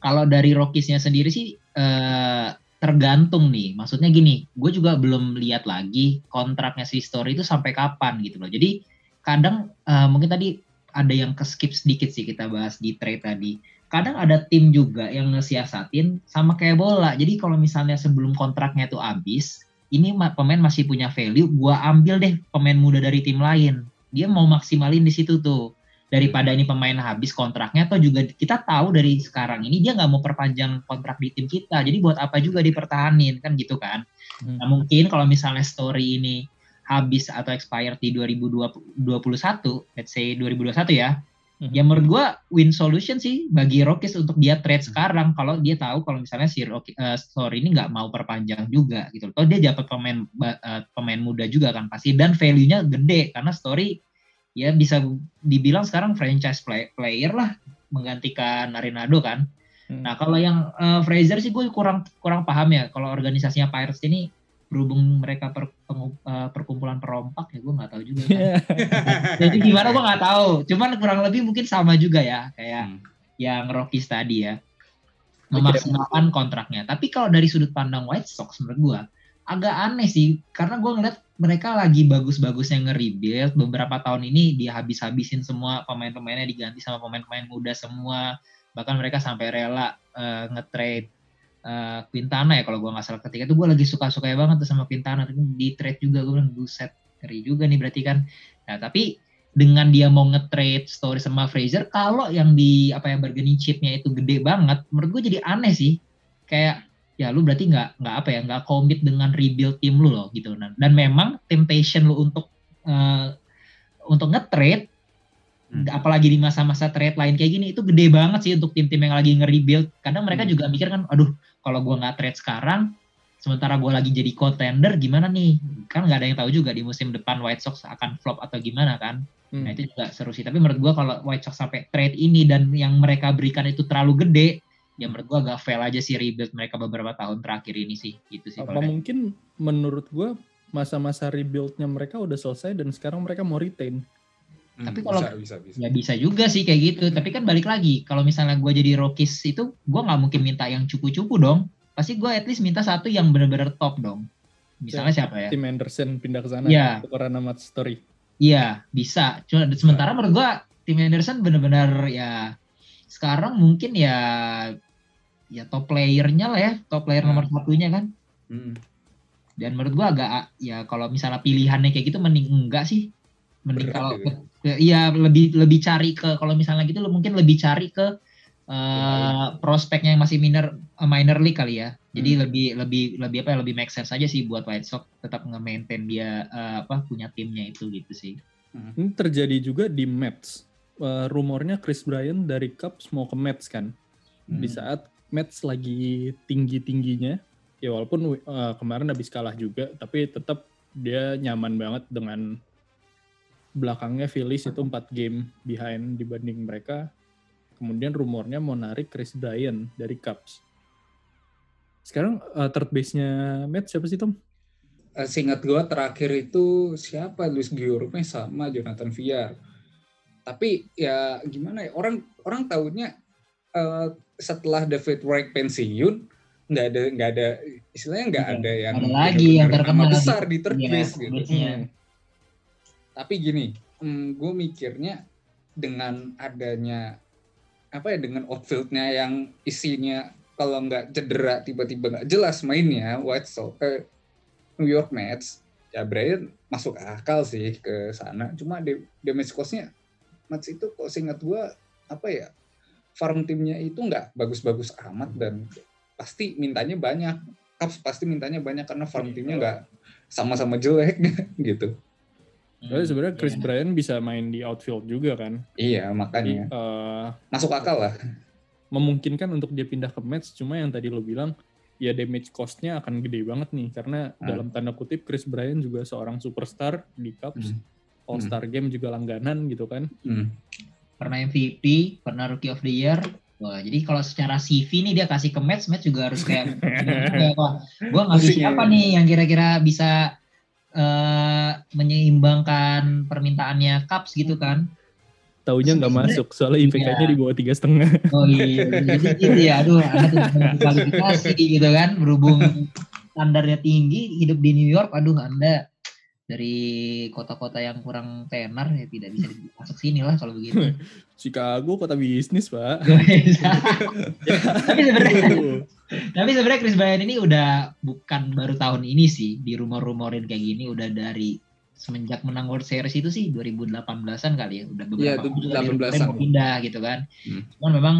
Kalau dari Rockies-nya sendiri sih eh, tergantung nih. Maksudnya gini, gue juga belum lihat lagi kontraknya si Story itu sampai kapan gitu loh. Jadi kadang eh, mungkin tadi ada yang ke skip sedikit sih kita bahas di trade tadi. Kadang ada tim juga yang ngesiasatin sama kayak bola. Jadi kalau misalnya sebelum kontraknya itu habis, ini ma- pemain masih punya value, gua ambil deh pemain muda dari tim lain. Dia mau maksimalin di situ tuh. Daripada ini pemain habis kontraknya atau juga kita tahu dari sekarang ini dia nggak mau perpanjang kontrak di tim kita. Jadi buat apa juga dipertahanin kan gitu kan. Hmm. Nah, mungkin kalau misalnya story ini habis atau expired di 2021, let's say 2021 ya. Mhm. Ya menurut gua win solution sih bagi Rockies untuk dia trade sekarang kalau dia tahu kalau misalnya si Rocky, eh, Story ini nggak mau perpanjang juga gitu. Toh dia dapat pemain eh, pemain muda juga kan pasti dan value-nya gede karena Story ya bisa dibilang sekarang franchise play- player lah menggantikan Arenado kan. Hmm. Nah kalau yang eh, Fraser sih gue kurang kurang paham ya kalau organisasinya Pirates ini berhubung mereka per, pengu- eh, perkumpulan perompak ya gue nggak tahu juga. Kan. [laughs] Jadi gimana gue nggak tahu. Cuman kurang lebih mungkin sama juga ya kayak Hmm. yang Rockies tadi ya memaksimalkan kontraknya. Tapi kalau dari sudut pandang White Sox menurut gue agak aneh sih karena gue ngeliat mereka lagi bagus-bagusnya nge-rebuild beberapa tahun ini dia habis-habisin semua pemain-pemainnya diganti sama pemain-pemain muda semua bahkan mereka sampai rela eh, nge-trade eh, Quintana ya kalau gue nggak salah ketika itu gue lagi suka-suka banget tuh sama Quintana di trade juga gue bilang buset ngeri juga nih berarti kan. Nah tapi dengan dia mau nge-trade story sama Fraser kalau yang di apa yang bargaining chipnya itu gede banget menurut gue jadi aneh sih. Kayak ya lu berarti nggak nggak apa ya nggak komit dengan rebuild tim lu loh gitu. Dan dan memang temptation lu untuk eh, untuk nge-trade Hmm. apalagi di masa-masa trade lain kayak gini itu gede banget sih untuk tim-tim yang lagi nge-rebuild kadang mereka Hmm. juga mikir kan aduh kalau gua nggak trade sekarang sementara gua lagi jadi contender gimana nih kan nggak ada yang tahu juga di musim depan White Sox akan flop atau gimana kan Hmm. nah itu juga seru sih tapi menurut gua kalau White Sox sampai trade ini dan yang mereka berikan itu terlalu gede ya menurut gua agak fail aja sih rebuild mereka beberapa tahun terakhir ini sih gitu sih Apa mungkin menurut gue masa-masa rebuild-nya mereka udah selesai dan sekarang mereka mau retain. Hmm, Tapi kalau- bisa bisa bisa. Ya bisa juga sih kayak gitu. Tapi kan balik lagi, kalau misalnya gue jadi Rockies itu, gue nggak mungkin minta yang cupu-cupu dong. Pasti gue at least minta satu yang bener-bener top dong. Misalnya siapa ya? Tim Anderson pindah ke sana Iya. tukeran sama Story. Iya, bisa. Cuma sementara menurut gua tim Anderson benar-benar ya sekarang mungkin ya ya top playernya lah ya, top player Hmm. nomor satunya kan. Hmm. Dan menurut gua agak ya kalau misalnya pilihannya kayak gitu mending enggak sih. Mending kalau ke- iya lebih lebih cari ke kalau misalnya gitu lo mungkin lebih cari ke eh, prospeknya yang masih minor eh, minor league kali ya. Jadi Hmm. lebih lebih lebih apa ya lebih make sense aja sih buat White Sox tetap nge-maintain dia eh, apa punya timnya itu gitu sih. Ini terjadi juga di Mets. Eh, rumornya Chris Bryant dari Cubs mau ke Mets kan. Hmm. Di saat Mets lagi tinggi-tingginya, ya walaupun eh, kemarin habis kalah juga, tapi tetap dia nyaman banget dengan belakangnya Phillies itu 4 game behind dibanding mereka. Kemudian rumornya mau narik Chris Bryant dari Cubs. Sekarang eh, third base-nya Mets siapa sih Tom? Eh, Seingat gua terakhir itu siapa Luis Giorgio sama Jonathan Villar. Tapi ya gimana ya orang orang tahunya eh, setelah David Wright pensiun nggak ada nggak ada istilahnya nggak Iya, ada yang ada lagi yang terkenal besar di third base gitu. base-nya. Tapi gini, gue mikirnya dengan adanya apa ya dengan outfieldnya yang isinya kalau nggak cedera tiba-tiba nggak jelas mainnya White Sox eh, New York Mets ya Brian masuk akal sih ke sana. Cuma damage cost-nya Mets itu kok seingat gue apa ya farm timnya itu nggak bagus-bagus amat dan pasti mintanya banyak. Cubs pasti mintanya banyak karena farm timnya nggak sama-sama jelek [laughs] gitu Soalnya sebenarnya Chris Iya. Bryant bisa main di outfield juga kan. iya Jadi makanya eh, masuk akal lah memungkinkan untuk dia pindah ke Mets cuma yang tadi lo bilang ya damage cost-nya akan gede banget nih karena Hmm. dalam tanda kutip Chris Bryant juga seorang superstar di Cubs Hmm. All Star Game juga langganan gitu kan Hmm. pernah MVP, pernah Rookie of the Year. Wah, jadi kalau secara CV nih dia kasih ke Mets, Mets juga harus kayak, [laughs] kayak wah, gue ngasih Pusing siapa ya. nih yang kira-kira bisa eh, menyeimbangkan permintaannya Cubs gitu kan? taunya nggak masuk soalnya IPK-nya Iya. di bawah tiga setengah Oh iya, jadi itu ya, aduh, tidak kualifikasi gitu kan, berhubung standarnya tinggi, hidup di New York, aduh, anda dari kota-kota yang kurang tenar ya tidak bisa masuk sini lah kalau begitu. [laughs] Chicago kota bisnis pak [laughs] tapi sebenarnya tapi sebenarnya Chris Bryant ini udah bukan baru tahun ini sih di rumor-rumorin kayak gini udah dari semenjak menang World Series itu sih 2018-an kali ya udah beberapa Iya, kali 2018-an. dirumorin mau pindah gitu kan Hmm. cuman memang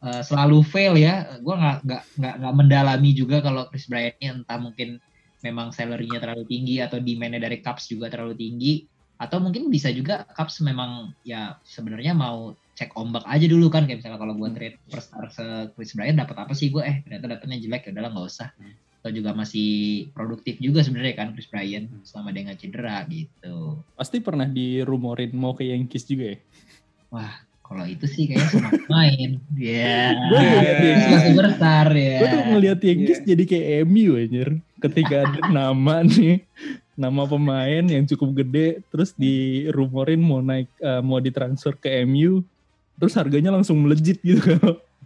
eh, selalu fail ya gue nggak nggak nggak nggak mendalami juga kalau Chris Bryant ini entah mungkin memang salary-nya terlalu tinggi atau demand-nya dari Cubs juga terlalu tinggi atau mungkin bisa juga Cubs memang ya sebenarnya mau cek ombak aja dulu kan kayak misalnya kalau gue trade superstar se Chris Bryant dapat apa sih gue? Eh ternyata dapetnya jelek ya udahlah nggak usah. Atau juga masih produktif juga sebenarnya kan Chris Bryant selama dia nggak cedera gitu. Pasti pernah dirumorin mau ke Yankees juga ya? Kalau itu sih kayaknya semua main. Ya Gua ngeliat Yankees Yankees- masih besar ya gue tuh ngeliat Yankees jadi kayak MU anjir ketika ada [laughs] nama nih nama pemain yang cukup gede terus dirumorin mau naik eh, mau ditransfer ke MU terus harganya langsung melejit gitu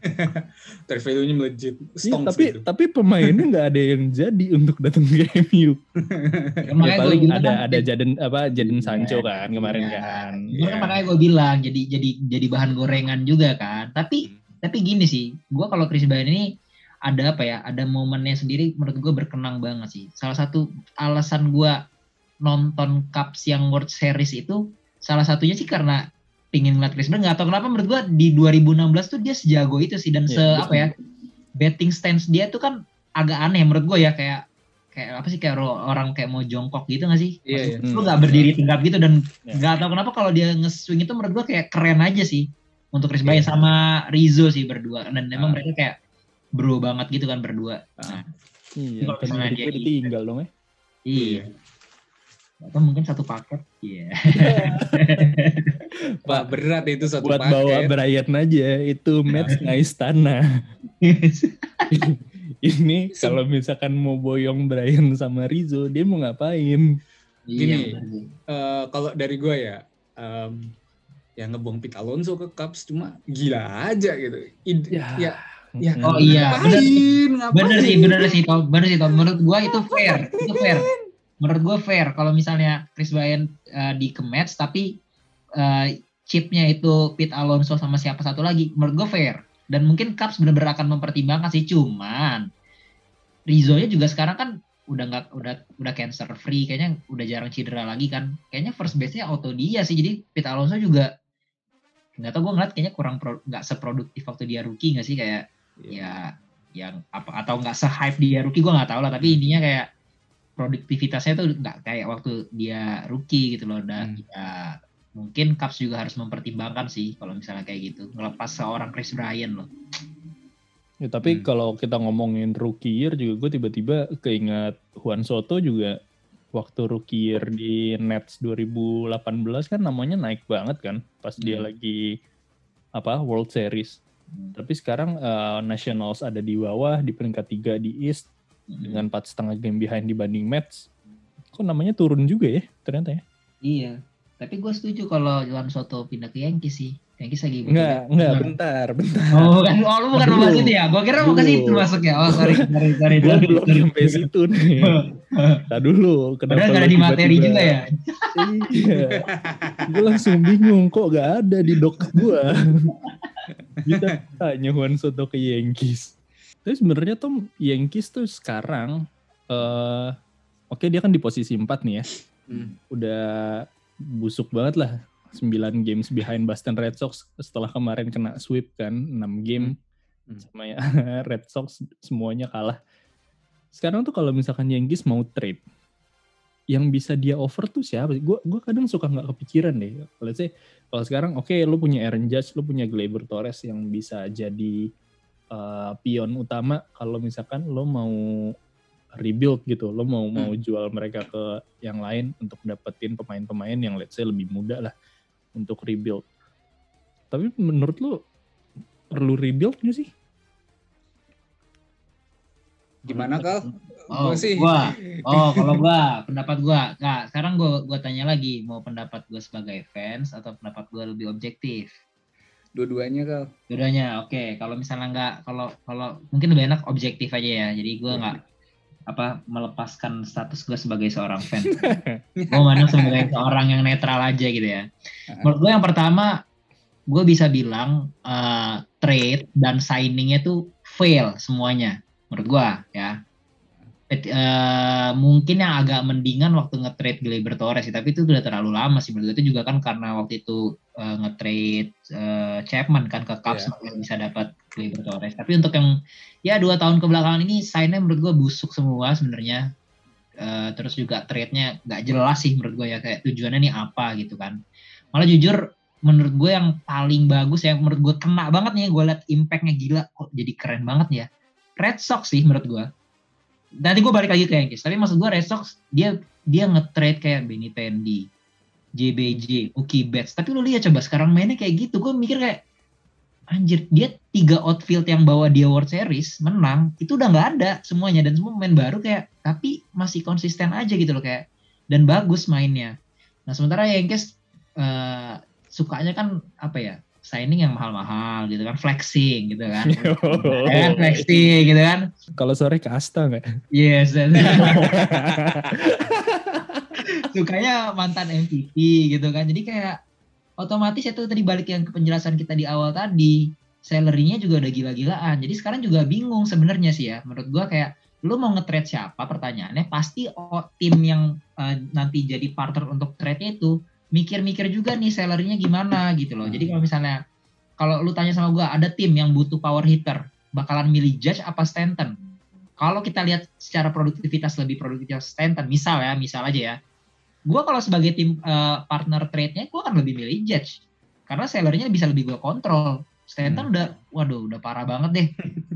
[laughs] Trade value-nya melejit. Iya, Stonks tapi gitu. tapi pemainnya nggak ada yang jadi untuk datang ke MU. Ya, paling bilang ada kan, ada Jaden apa Jaden Iya, Sancho kan kemarin iya. kan. Kan makanya gue bilang jadi jadi jadi bahan gorengan juga kan. Tapi Hmm. tapi gini sih, gue kalau Chris Bryant ini ada apa ya? Ada momennya sendiri menurut gue berkenang banget sih. Salah satu alasan gue nonton Cups yang World Series itu salah satunya sih karena pingin ngeliat Chris Bryant. Gak tau kenapa menurut gue di 2016 tuh dia sejago itu sih dan Iya, se betul. apa ya betting stance dia tuh kan agak aneh menurut gue ya kayak kayak apa sih kayak orang kayak mau jongkok gitu gak sih? Iya, iya. Lu gak berdiri tegap gitu dan Ya. nggak tahu kenapa kalau dia nge-swing itu menurut gua kayak keren aja sih untuk Chris Bryant sama Rizzo sih berdua dan emang Ah. mereka kayak bro banget gitu kan berdua. Nah, Iya, Kalau misalnya dia ditinggal dong ya. iya. Atau mungkin satu paket. Iya. [laughs] Wah, berat itu satu Buat bawa paket. Bryant aja itu match nggak istana. [laughs] Ini kalau misalkan mau boyong Bryant sama Rizzo, dia mau ngapain? Iya, Gini. sih. Eh, kalau dari gue ya, em, ya ngebuang Pete Alonso ke Cubs cuma gila aja gitu. Id- Ya. ya, ya. Oh iya, bener. ngapain? Ngapain? Bener sih, bener sih Tom. Bener sih Tom. Menurut gua itu fair. Itu fair. menurut gue fair kalau misalnya Chris Bryant uh, di Kemets tapi uh, chipnya itu Pete Alonso sama siapa satu lagi menurut gue fair dan mungkin Cubs benar-benar akan mempertimbangkan sih cuman Rizzo-nya juga sekarang kan udah nggak udah udah cancer free kayaknya udah jarang cedera lagi kan kayaknya first base-nya auto dia sih jadi Pete Alonso juga nggak tau gue ngeliat kayaknya kurang nggak seproduktif waktu dia rookie nggak sih kayak yeah. ya yang apa atau nggak se hype dia rookie gue nggak tahu lah tapi intinya kayak produktivitasnya tuh nggak kayak waktu dia rookie gitu loh dan hmm. ya mungkin Caps juga harus mempertimbangkan sih kalau misalnya kayak gitu ngelepas seorang Chris Bryan loh. Ya, tapi hmm. kalau kita ngomongin rookie year juga gue tiba-tiba keinget Juan Soto juga waktu rookie year di Nets 2018 kan namanya naik banget kan pas hmm. dia lagi apa World Series. Hmm. Tapi sekarang uh, Nationals ada di bawah di peringkat tiga di East hmm. dengan empat setengah game behind dibanding Mets. Kok namanya turun juga ya ternyata ya? Iya. Tapi gue setuju kalau Juan Soto pindah ke Yankees sih. Yankees lagi Enggak, enggak, bentar, bentar. Oh, bukan, oh lu bukan mau itu ya? Gue kira mau ke situ masuknya. Oh, sorry, sorry, sorry. Gue belum sampai situ nih. [laughs] [laughs] Nah dulu, kenapa Padahal gak ada di materi juga ya? iya. gue langsung bingung, kok gak ada di dok gue. Kita tanya Juan Soto ke Yankees. Tapi sebenarnya tuh Yankees tuh sekarang uh, oke okay, dia kan di posisi 4 nih ya. Hmm. Udah busuk banget lah 9 games behind Boston Red Sox setelah kemarin kena sweep kan 6 game hmm. Hmm. sama ya [laughs] Red Sox semuanya kalah. Sekarang tuh kalau misalkan Yankees mau trade yang bisa dia offer tuh siapa? Gue gue kadang suka nggak kepikiran deh. Kalau saya kalau sekarang oke okay, lu punya Aaron Judge, lu punya Gleyber Torres yang bisa jadi uh, pion utama kalau misalkan lo mau rebuild gitu lo mau hmm. mau jual mereka ke yang lain untuk dapetin pemain-pemain yang let's say lebih muda lah untuk rebuild tapi menurut lo perlu rebuild gak sih gimana kal oh gua sih gua oh kalau gua pendapat gua nah sekarang gua gua tanya lagi mau pendapat gua sebagai fans atau pendapat gua lebih objektif Dua-duanya kal. Dua-duanya, oke. Okay. Kalau misalnya nggak, kalau kalau mungkin lebih enak objektif aja ya. Jadi gue iya. nggak apa melepaskan status gue sebagai seorang fan. gue mana sebagai seorang yang netral aja gitu ya. Menurut gue yang pertama, gue bisa bilang uh, trade dan signingnya tuh fail semuanya. Menurut gue ya uh, mungkin yang agak mendingan waktu nge-trade Gleyber Torres sih, tapi itu udah terlalu lama sih menurut itu juga kan karena waktu itu uh, nge-trade uh, Chapman kan ke Cubs yeah. bisa dapat Gleyber Torres. Tapi untuk yang ya dua tahun kebelakangan ini sign-nya menurut gue busuk semua sebenarnya. Uh, terus juga trade-nya nggak jelas sih menurut gue ya kayak tujuannya nih apa gitu kan. Malah jujur menurut gue yang paling bagus yang menurut gue kena banget nih gue liat impactnya gila kok jadi keren banget ya. Red Sox sih menurut gue nanti gue balik lagi ke Yankees. Tapi maksud gue Red Sox dia dia nge-trade kayak Benny Tendi JBJ, Mookie Betts. Tapi lu lihat coba sekarang mainnya kayak gitu gue mikir kayak anjir dia tiga outfield yang bawa dia World Series menang itu udah nggak ada semuanya. Dan semua main baru kayak tapi masih konsisten aja gitu loh kayak dan bagus mainnya. Nah sementara Yankees uh, sukanya kan apa ya signing yang mahal-mahal gitu kan, flexing gitu kan. [laughs] Oh. kan flexing gitu kan. Kalau sore ke Asta nggak? Yes. [laughs] [laughs] Sukanya mantan MVP gitu kan. Jadi kayak otomatis itu tadi balik yang ke penjelasan kita di awal tadi, salary-nya juga udah gila-gilaan. Jadi sekarang juga bingung sebenarnya sih ya. Menurut gua kayak lu mau nge-trade siapa pertanyaannya pasti oh, tim yang uh, nanti jadi partner untuk trade itu mikir-mikir juga nih salary gimana gitu loh. Jadi hmm. kalau misalnya kalau lu tanya sama gue ada tim yang butuh power hitter, bakalan milih Judge apa Stanton? Kalau kita lihat secara produktivitas lebih produktivitas Stanton, misal ya, misal aja ya. Gue kalau sebagai tim uh, partner trade-nya, gue akan lebih milih Judge. Karena salary bisa lebih gue kontrol. Stanton hmm. udah, waduh, udah parah banget deh.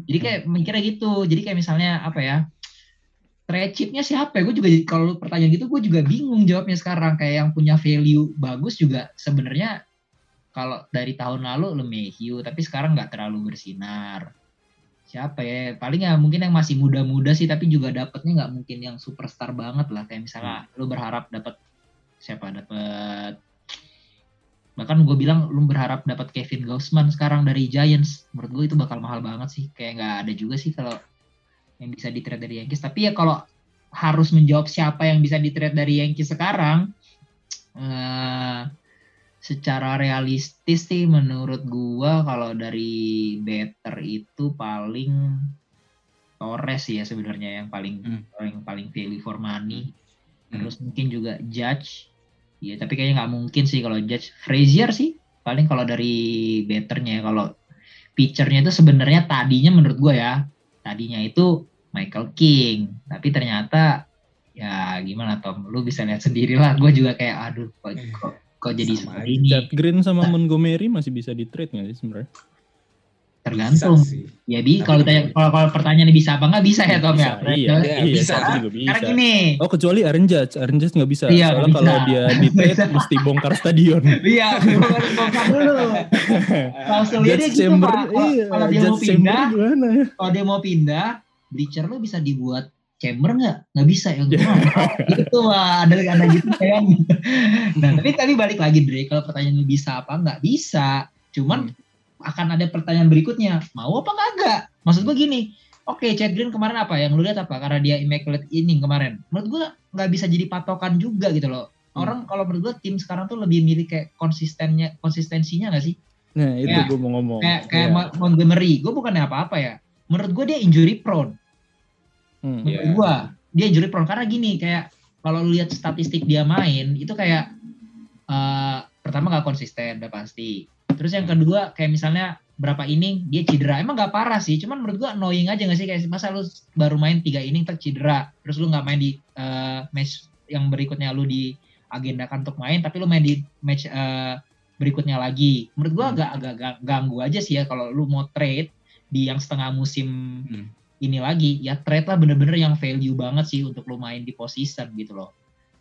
Jadi kayak mikirnya gitu. Jadi kayak misalnya apa ya? Trade chipnya siapa ya? Gue juga kalau pertanyaan gitu gue juga bingung jawabnya sekarang. Kayak yang punya value bagus juga sebenarnya kalau dari tahun lalu LeMahieu, tapi sekarang nggak terlalu bersinar. Siapa ya? Paling ya mungkin yang masih muda-muda sih, tapi juga dapetnya nggak mungkin yang superstar banget lah. Kayak misalnya hmm. lu berharap dapat siapa? Dapat bahkan gue bilang lu berharap dapat Kevin Gausman sekarang dari Giants menurut gue itu bakal mahal banget sih kayak nggak ada juga sih kalau yang bisa di trade dari Yankees. Tapi ya kalau harus menjawab siapa yang bisa di trade dari Yankees sekarang, uh, secara realistis sih menurut gua kalau dari better itu paling Torres ya sebenarnya yang paling hmm. paling paling value for money. Hmm. Terus mungkin juga Judge. Ya tapi kayaknya nggak mungkin sih kalau Judge. Frazier sih paling kalau dari betternya kalau pitchernya itu sebenarnya tadinya menurut gue ya tadinya itu Michael King tapi ternyata ya gimana Tom? Lu bisa lihat sendiri lah gue juga kayak aduh kok kok, kok jadi seperti ini? Chad Green sama nah. Montgomery masih bisa di trade nggak sih sebenarnya tergantung ya bi kalau tanya kalau, kalau pertanyaannya bisa apa nggak bisa ya Tom ya? bisa, ya iya, iya, iya bisa. Juga bisa. Karena gini. Oh kecuali Aaron Judge, Aaron Judge nggak bisa. Iya, Soalnya kalau dia di trade mesti bongkar stadion. iya, harus bongkar dulu. Langsung dia gitu Chamber, Pak. Iya, kalau dia mau pindah, ya? kalau dia mau pindah, bleacher lo bisa dibuat chamber nggak? Nggak bisa ya. gitu [laughs] lah, ada ada gitu kan. nah tapi tadi balik lagi Dre, kalau pertanyaan bisa apa nggak bisa. Cuman hmm akan ada pertanyaan berikutnya. Mau apa kagak? Maksud gue gini oke okay, Chad Green kemarin apa? Yang lu lihat apa? Karena dia immaculate inning kemarin. Menurut gue nggak bisa jadi patokan juga gitu loh. Hmm. orang kalau menurut gue tim sekarang tuh lebih milih kayak konsistennya konsistensinya gak sih? Nah itu gue mau ngomong. kayak kayak yeah. Montgomery. Gue bukannya apa-apa ya. Menurut gue dia injury prone. Hmm. menurut yeah. gue dia injury prone. Karena gini kayak kalau lu lihat statistik dia main itu kayak uh, pertama gak konsisten udah pasti Terus yang kedua kayak misalnya berapa inning dia cedera. Emang gak parah sih, cuman menurut gua annoying aja gak sih kayak masa lu baru main tiga inning tak cedera, terus lu nggak main di uh, match yang berikutnya lu di agendakan untuk main, tapi lu main di match uh, berikutnya lagi. Menurut gua agak agak ganggu aja sih ya kalau lu mau trade di yang setengah musim hmm. ini lagi, ya trade lah bener-bener yang value banget sih untuk lu main di position gitu loh.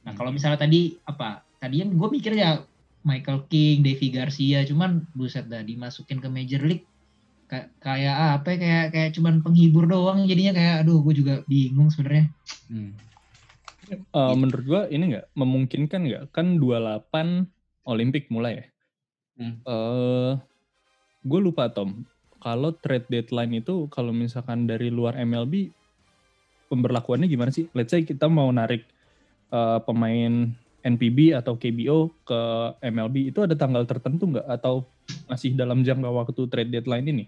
Nah kalau hmm. misalnya tadi apa? Tadi yang gue mikir ya Michael King, Devi Garcia, cuman buset dah dimasukin ke Major League kayak kayak apa ya, kayak kayak cuman penghibur doang jadinya kayak aduh gue juga bingung sebenarnya. Hmm. Uh, menurut gue ini nggak memungkinkan nggak kan 28 Olimpik mulai ya. Hmm. Uh, eh, gue lupa Tom kalau trade deadline itu kalau misalkan dari luar MLB pemberlakuannya gimana sih? Let's say kita mau narik uh, pemain NPB atau KBO ke MLB itu ada tanggal tertentu nggak? Atau masih dalam jangka waktu trade deadline ini?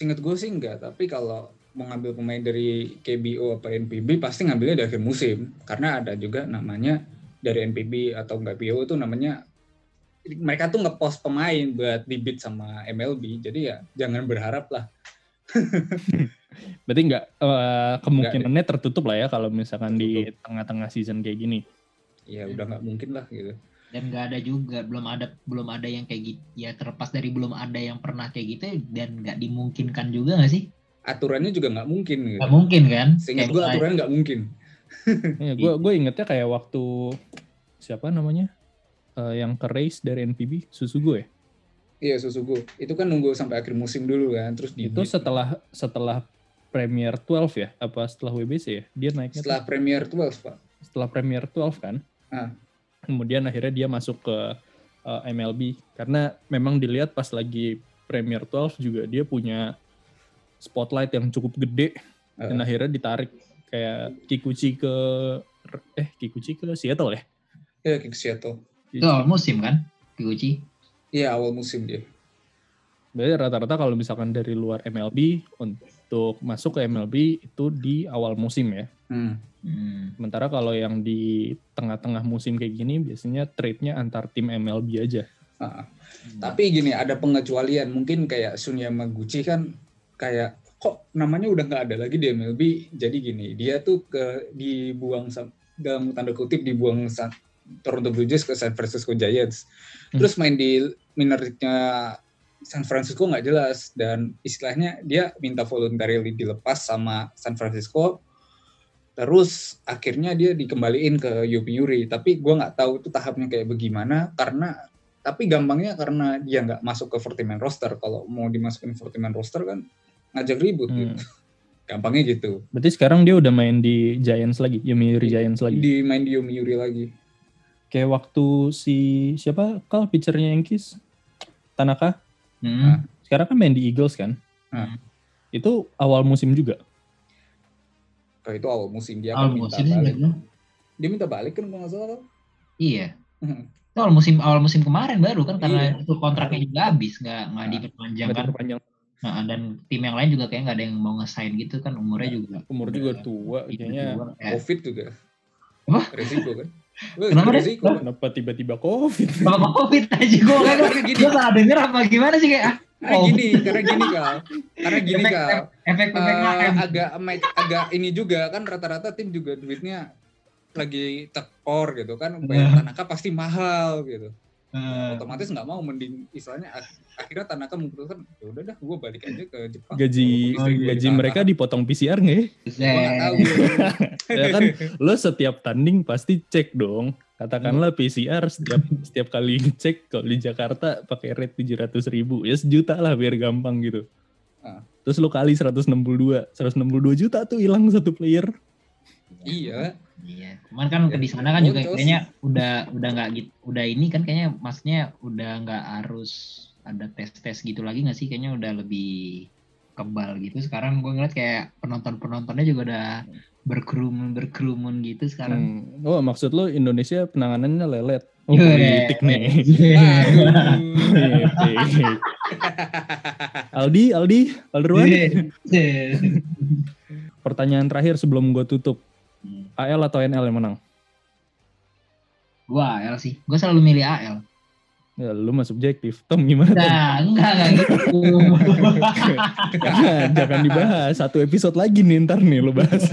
Ingat gue sih enggak, tapi kalau mau ngambil pemain dari KBO atau NPB pasti ngambilnya di akhir musim. Karena ada juga namanya dari NPB atau KBO itu namanya mereka tuh ngepost pemain buat dibit sama MLB jadi ya jangan berharap lah. [laughs] Berarti nggak uh, kemungkinannya tertutup lah ya kalau misalkan tertutup. di tengah-tengah season kayak gini ya udah nggak mungkin lah gitu. Dan nggak ada juga belum ada belum ada yang kayak gitu ya terlepas dari belum ada yang pernah kayak gitu dan nggak dimungkinkan juga nggak sih? Aturannya juga nggak mungkin gitu. nggak mungkin kan? Sehingga gue aturannya nggak mungkin. [laughs] Ya gue gue ingetnya kayak waktu siapa namanya? Uh, yang ke race dari NPB susu gue iya susu gue itu kan nunggu sampai akhir musim dulu kan. Terus di itu setelah setelah Premier 12 ya? Apa setelah WBC ya? Dia naiknya setelah tuh. Premier 12 pak. Setelah Premier 12 kan Ah. Kemudian akhirnya dia masuk ke uh, eh, MLB karena memang dilihat pas lagi Premier 12 juga dia punya spotlight yang cukup gede uh. dan akhirnya ditarik kayak Kikuchi ke eh Kikuchi ke Seattle ya? Iya ke Seattle. Itu awal musim kan Kikuchi? Iya awal musim dia. Berarti rata-rata kalau misalkan dari luar MLB untuk masuk ke MLB itu di awal musim ya. Hmm. Hmm. Sementara kalau yang di tengah-tengah musim kayak gini biasanya trade-nya antar tim MLB aja. Uh, hmm. Tapi gini ada pengecualian mungkin kayak Sunya Maguchi kan kayak kok namanya udah nggak ada lagi di MLB jadi gini dia tuh ke dibuang dalam tanda kutip dibuang Toronto Blue Jays ke San Francisco Giants hmm. terus main di minornya San Francisco nggak jelas. Dan istilahnya dia minta voluntarily dilepas sama San Francisco. Terus akhirnya dia dikembaliin ke Yomiuri tapi gue nggak tahu itu tahapnya kayak bagaimana. Karena tapi gampangnya karena dia nggak masuk ke 40 man roster. Kalau mau dimasukin 40 man roster kan ngajak ribut hmm. gitu [laughs] gampangnya gitu. Berarti sekarang dia udah main di Giants lagi Yomiuri Giants lagi? Di main di Yomiuri lagi. Kayak waktu si siapa? Kal pitchernya Yankees? Tanaka hmm. nah, sekarang kan main di Eagles kan hmm. itu awal musim juga Oh, itu awal musim dia Awal kan minta musim sih balik. baru. Dia minta balik kan nggak salah. Iya. Itu awal musim awal musim kemarin baru kan karena Iya. itu kontraknya juga habis nggak nggak Nah, diperpanjang Nggak kan. diperpanjang. Nah, dan tim yang lain juga kayak nggak ada yang mau nge-sign gitu kan umurnya juga. Umur juga tua, gitu kayaknya tua. Covid juga. Apa? Resiko kan? Kenapa deh? kenapa tiba-tiba covid? Kalau covid aja gue kan gini, gue salah denger apa gimana sih kayak ah, karena Oh. gini, karena gini kal, karena gini efek kal. efek efek Eh, AKM. agak agak ini juga kan rata-rata tim juga duitnya lagi tekor gitu kan bayar Nah. Tanaka pasti mahal gitu Eh, otomatis nggak mau mending istilahnya ak- akhirnya Tanaka memutuskan ya udah dah gue balik aja ke Jepang. Gaji gue gaji mereka dipotong PCR nggak ya? Nggak tahu [laughs] ya kan lo setiap tanding pasti cek dong. Katakanlah PCR setiap setiap kali ngecek kalau di Jakarta pakai rate tujuh ratus ribu ya sejuta lah biar gampang gitu. Ah. terus lo kali 162 162 juta tuh hilang satu player iya Iya, cuman kan Ya, di sana kan juga kayaknya udah udah nggak gitu, udah ini kan kayaknya maksudnya udah nggak harus ada tes tes gitu lagi nggak sih? Kayaknya udah lebih kebal gitu. Sekarang gue ngeliat kayak penonton penontonnya juga udah berkerumun berkerumun gitu sekarang. Hmm. oh maksud lo Indonesia penanganannya lelet oh Iya. politik nih. Politik. Aldi Aldi Alderwan Iya. pertanyaan terakhir sebelum gue tutup. AL atau NL yang menang Gua AL sih, gue selalu milih AL. ya lu mah subjektif Tom gimana Tom? Nah, enggak enggak gitu. [laughs] jangan jangan dibahas satu episode lagi nih ntar nih lu bahas [laughs]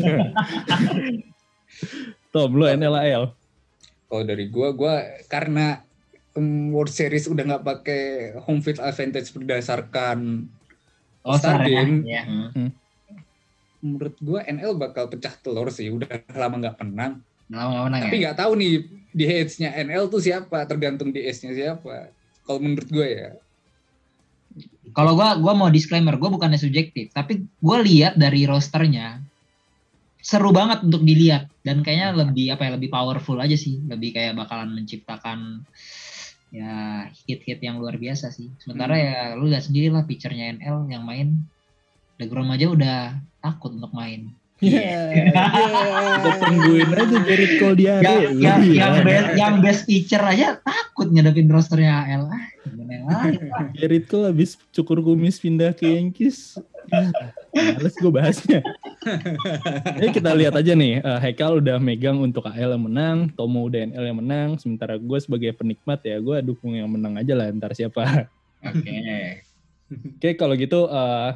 Tom lu NL AL kalau dari gua gua karena um, World Series udah nggak pakai home field advantage berdasarkan Oh, ya. game. Ya. hmm. Menurut gua NL bakal pecah telur sih udah lama nggak menang Lama menang tapi ya. nggak tahu nih di heads-nya NL tuh siapa tergantung di nya siapa kalau menurut gue ya Kalau gua gua mau disclaimer, gua bukannya subjektif, tapi gua lihat dari rosternya seru banget untuk dilihat dan kayaknya lebih apa ya lebih powerful aja sih, lebih kayak bakalan menciptakan ya hit-hit yang luar biasa sih. Sementara Hmm. ya lu lihat sendiri lah pitchernya NL yang main Degrom aja udah takut untuk main. Iya, kita tungguin aja Gerrit Cole di Yang, hari yang, Iya. yang, best, yang best pitcher aja takut ngadepin rosternya. Ah, Pak? Gerrit Cole habis cukur kumis pindah ke Yankees Ya, males gue bahasnya Jadi kita lihat aja nih eh, Haikal udah megang untuk AL yang menang Tomo udah NL yang menang Sementara gue sebagai penikmat ya Gue dukung yang menang aja lah Ntar siapa Oke. Oke kalau gitu eh,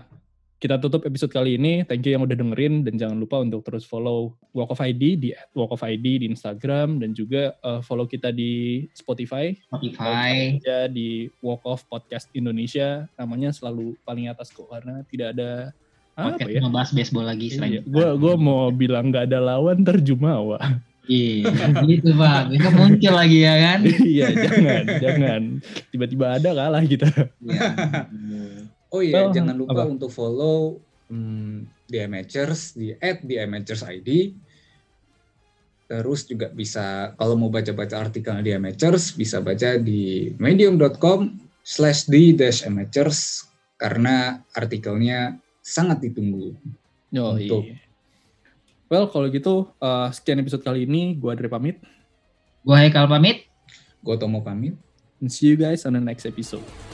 kita tutup episode kali ini. Thank you yang udah dengerin dan jangan lupa untuk terus follow Walk of ID di Walk of ID di Instagram dan juga eh, follow kita di Spotify. Spotify. aja di Walk of Podcast Indonesia. Namanya selalu paling atas kok karena tidak ada apa Podcast ya? ngebahas baseball lagi selain Iya, gua gua mau bilang nggak ada lawan terjumawa. Iya, gitu Pak. Besok muncul lagi ya kan? [laughs] iya, jangan, jangan. Tiba-tiba ada kalah kita. Iya. Oh iya Oh, jangan lupa apa? untuk follow hmm, di amateurs di at di amateurs ID terus juga bisa kalau mau baca-baca artikel di amateurs bisa baca di medium.com slash di dash amateurs karena artikelnya sangat ditunggu Yo, Untuk- Well, kalau gitu eh, sekian episode kali ini. Gua Andre pamit. Gua Haikal pamit. Gotomo pamit And see you guys on the next episode.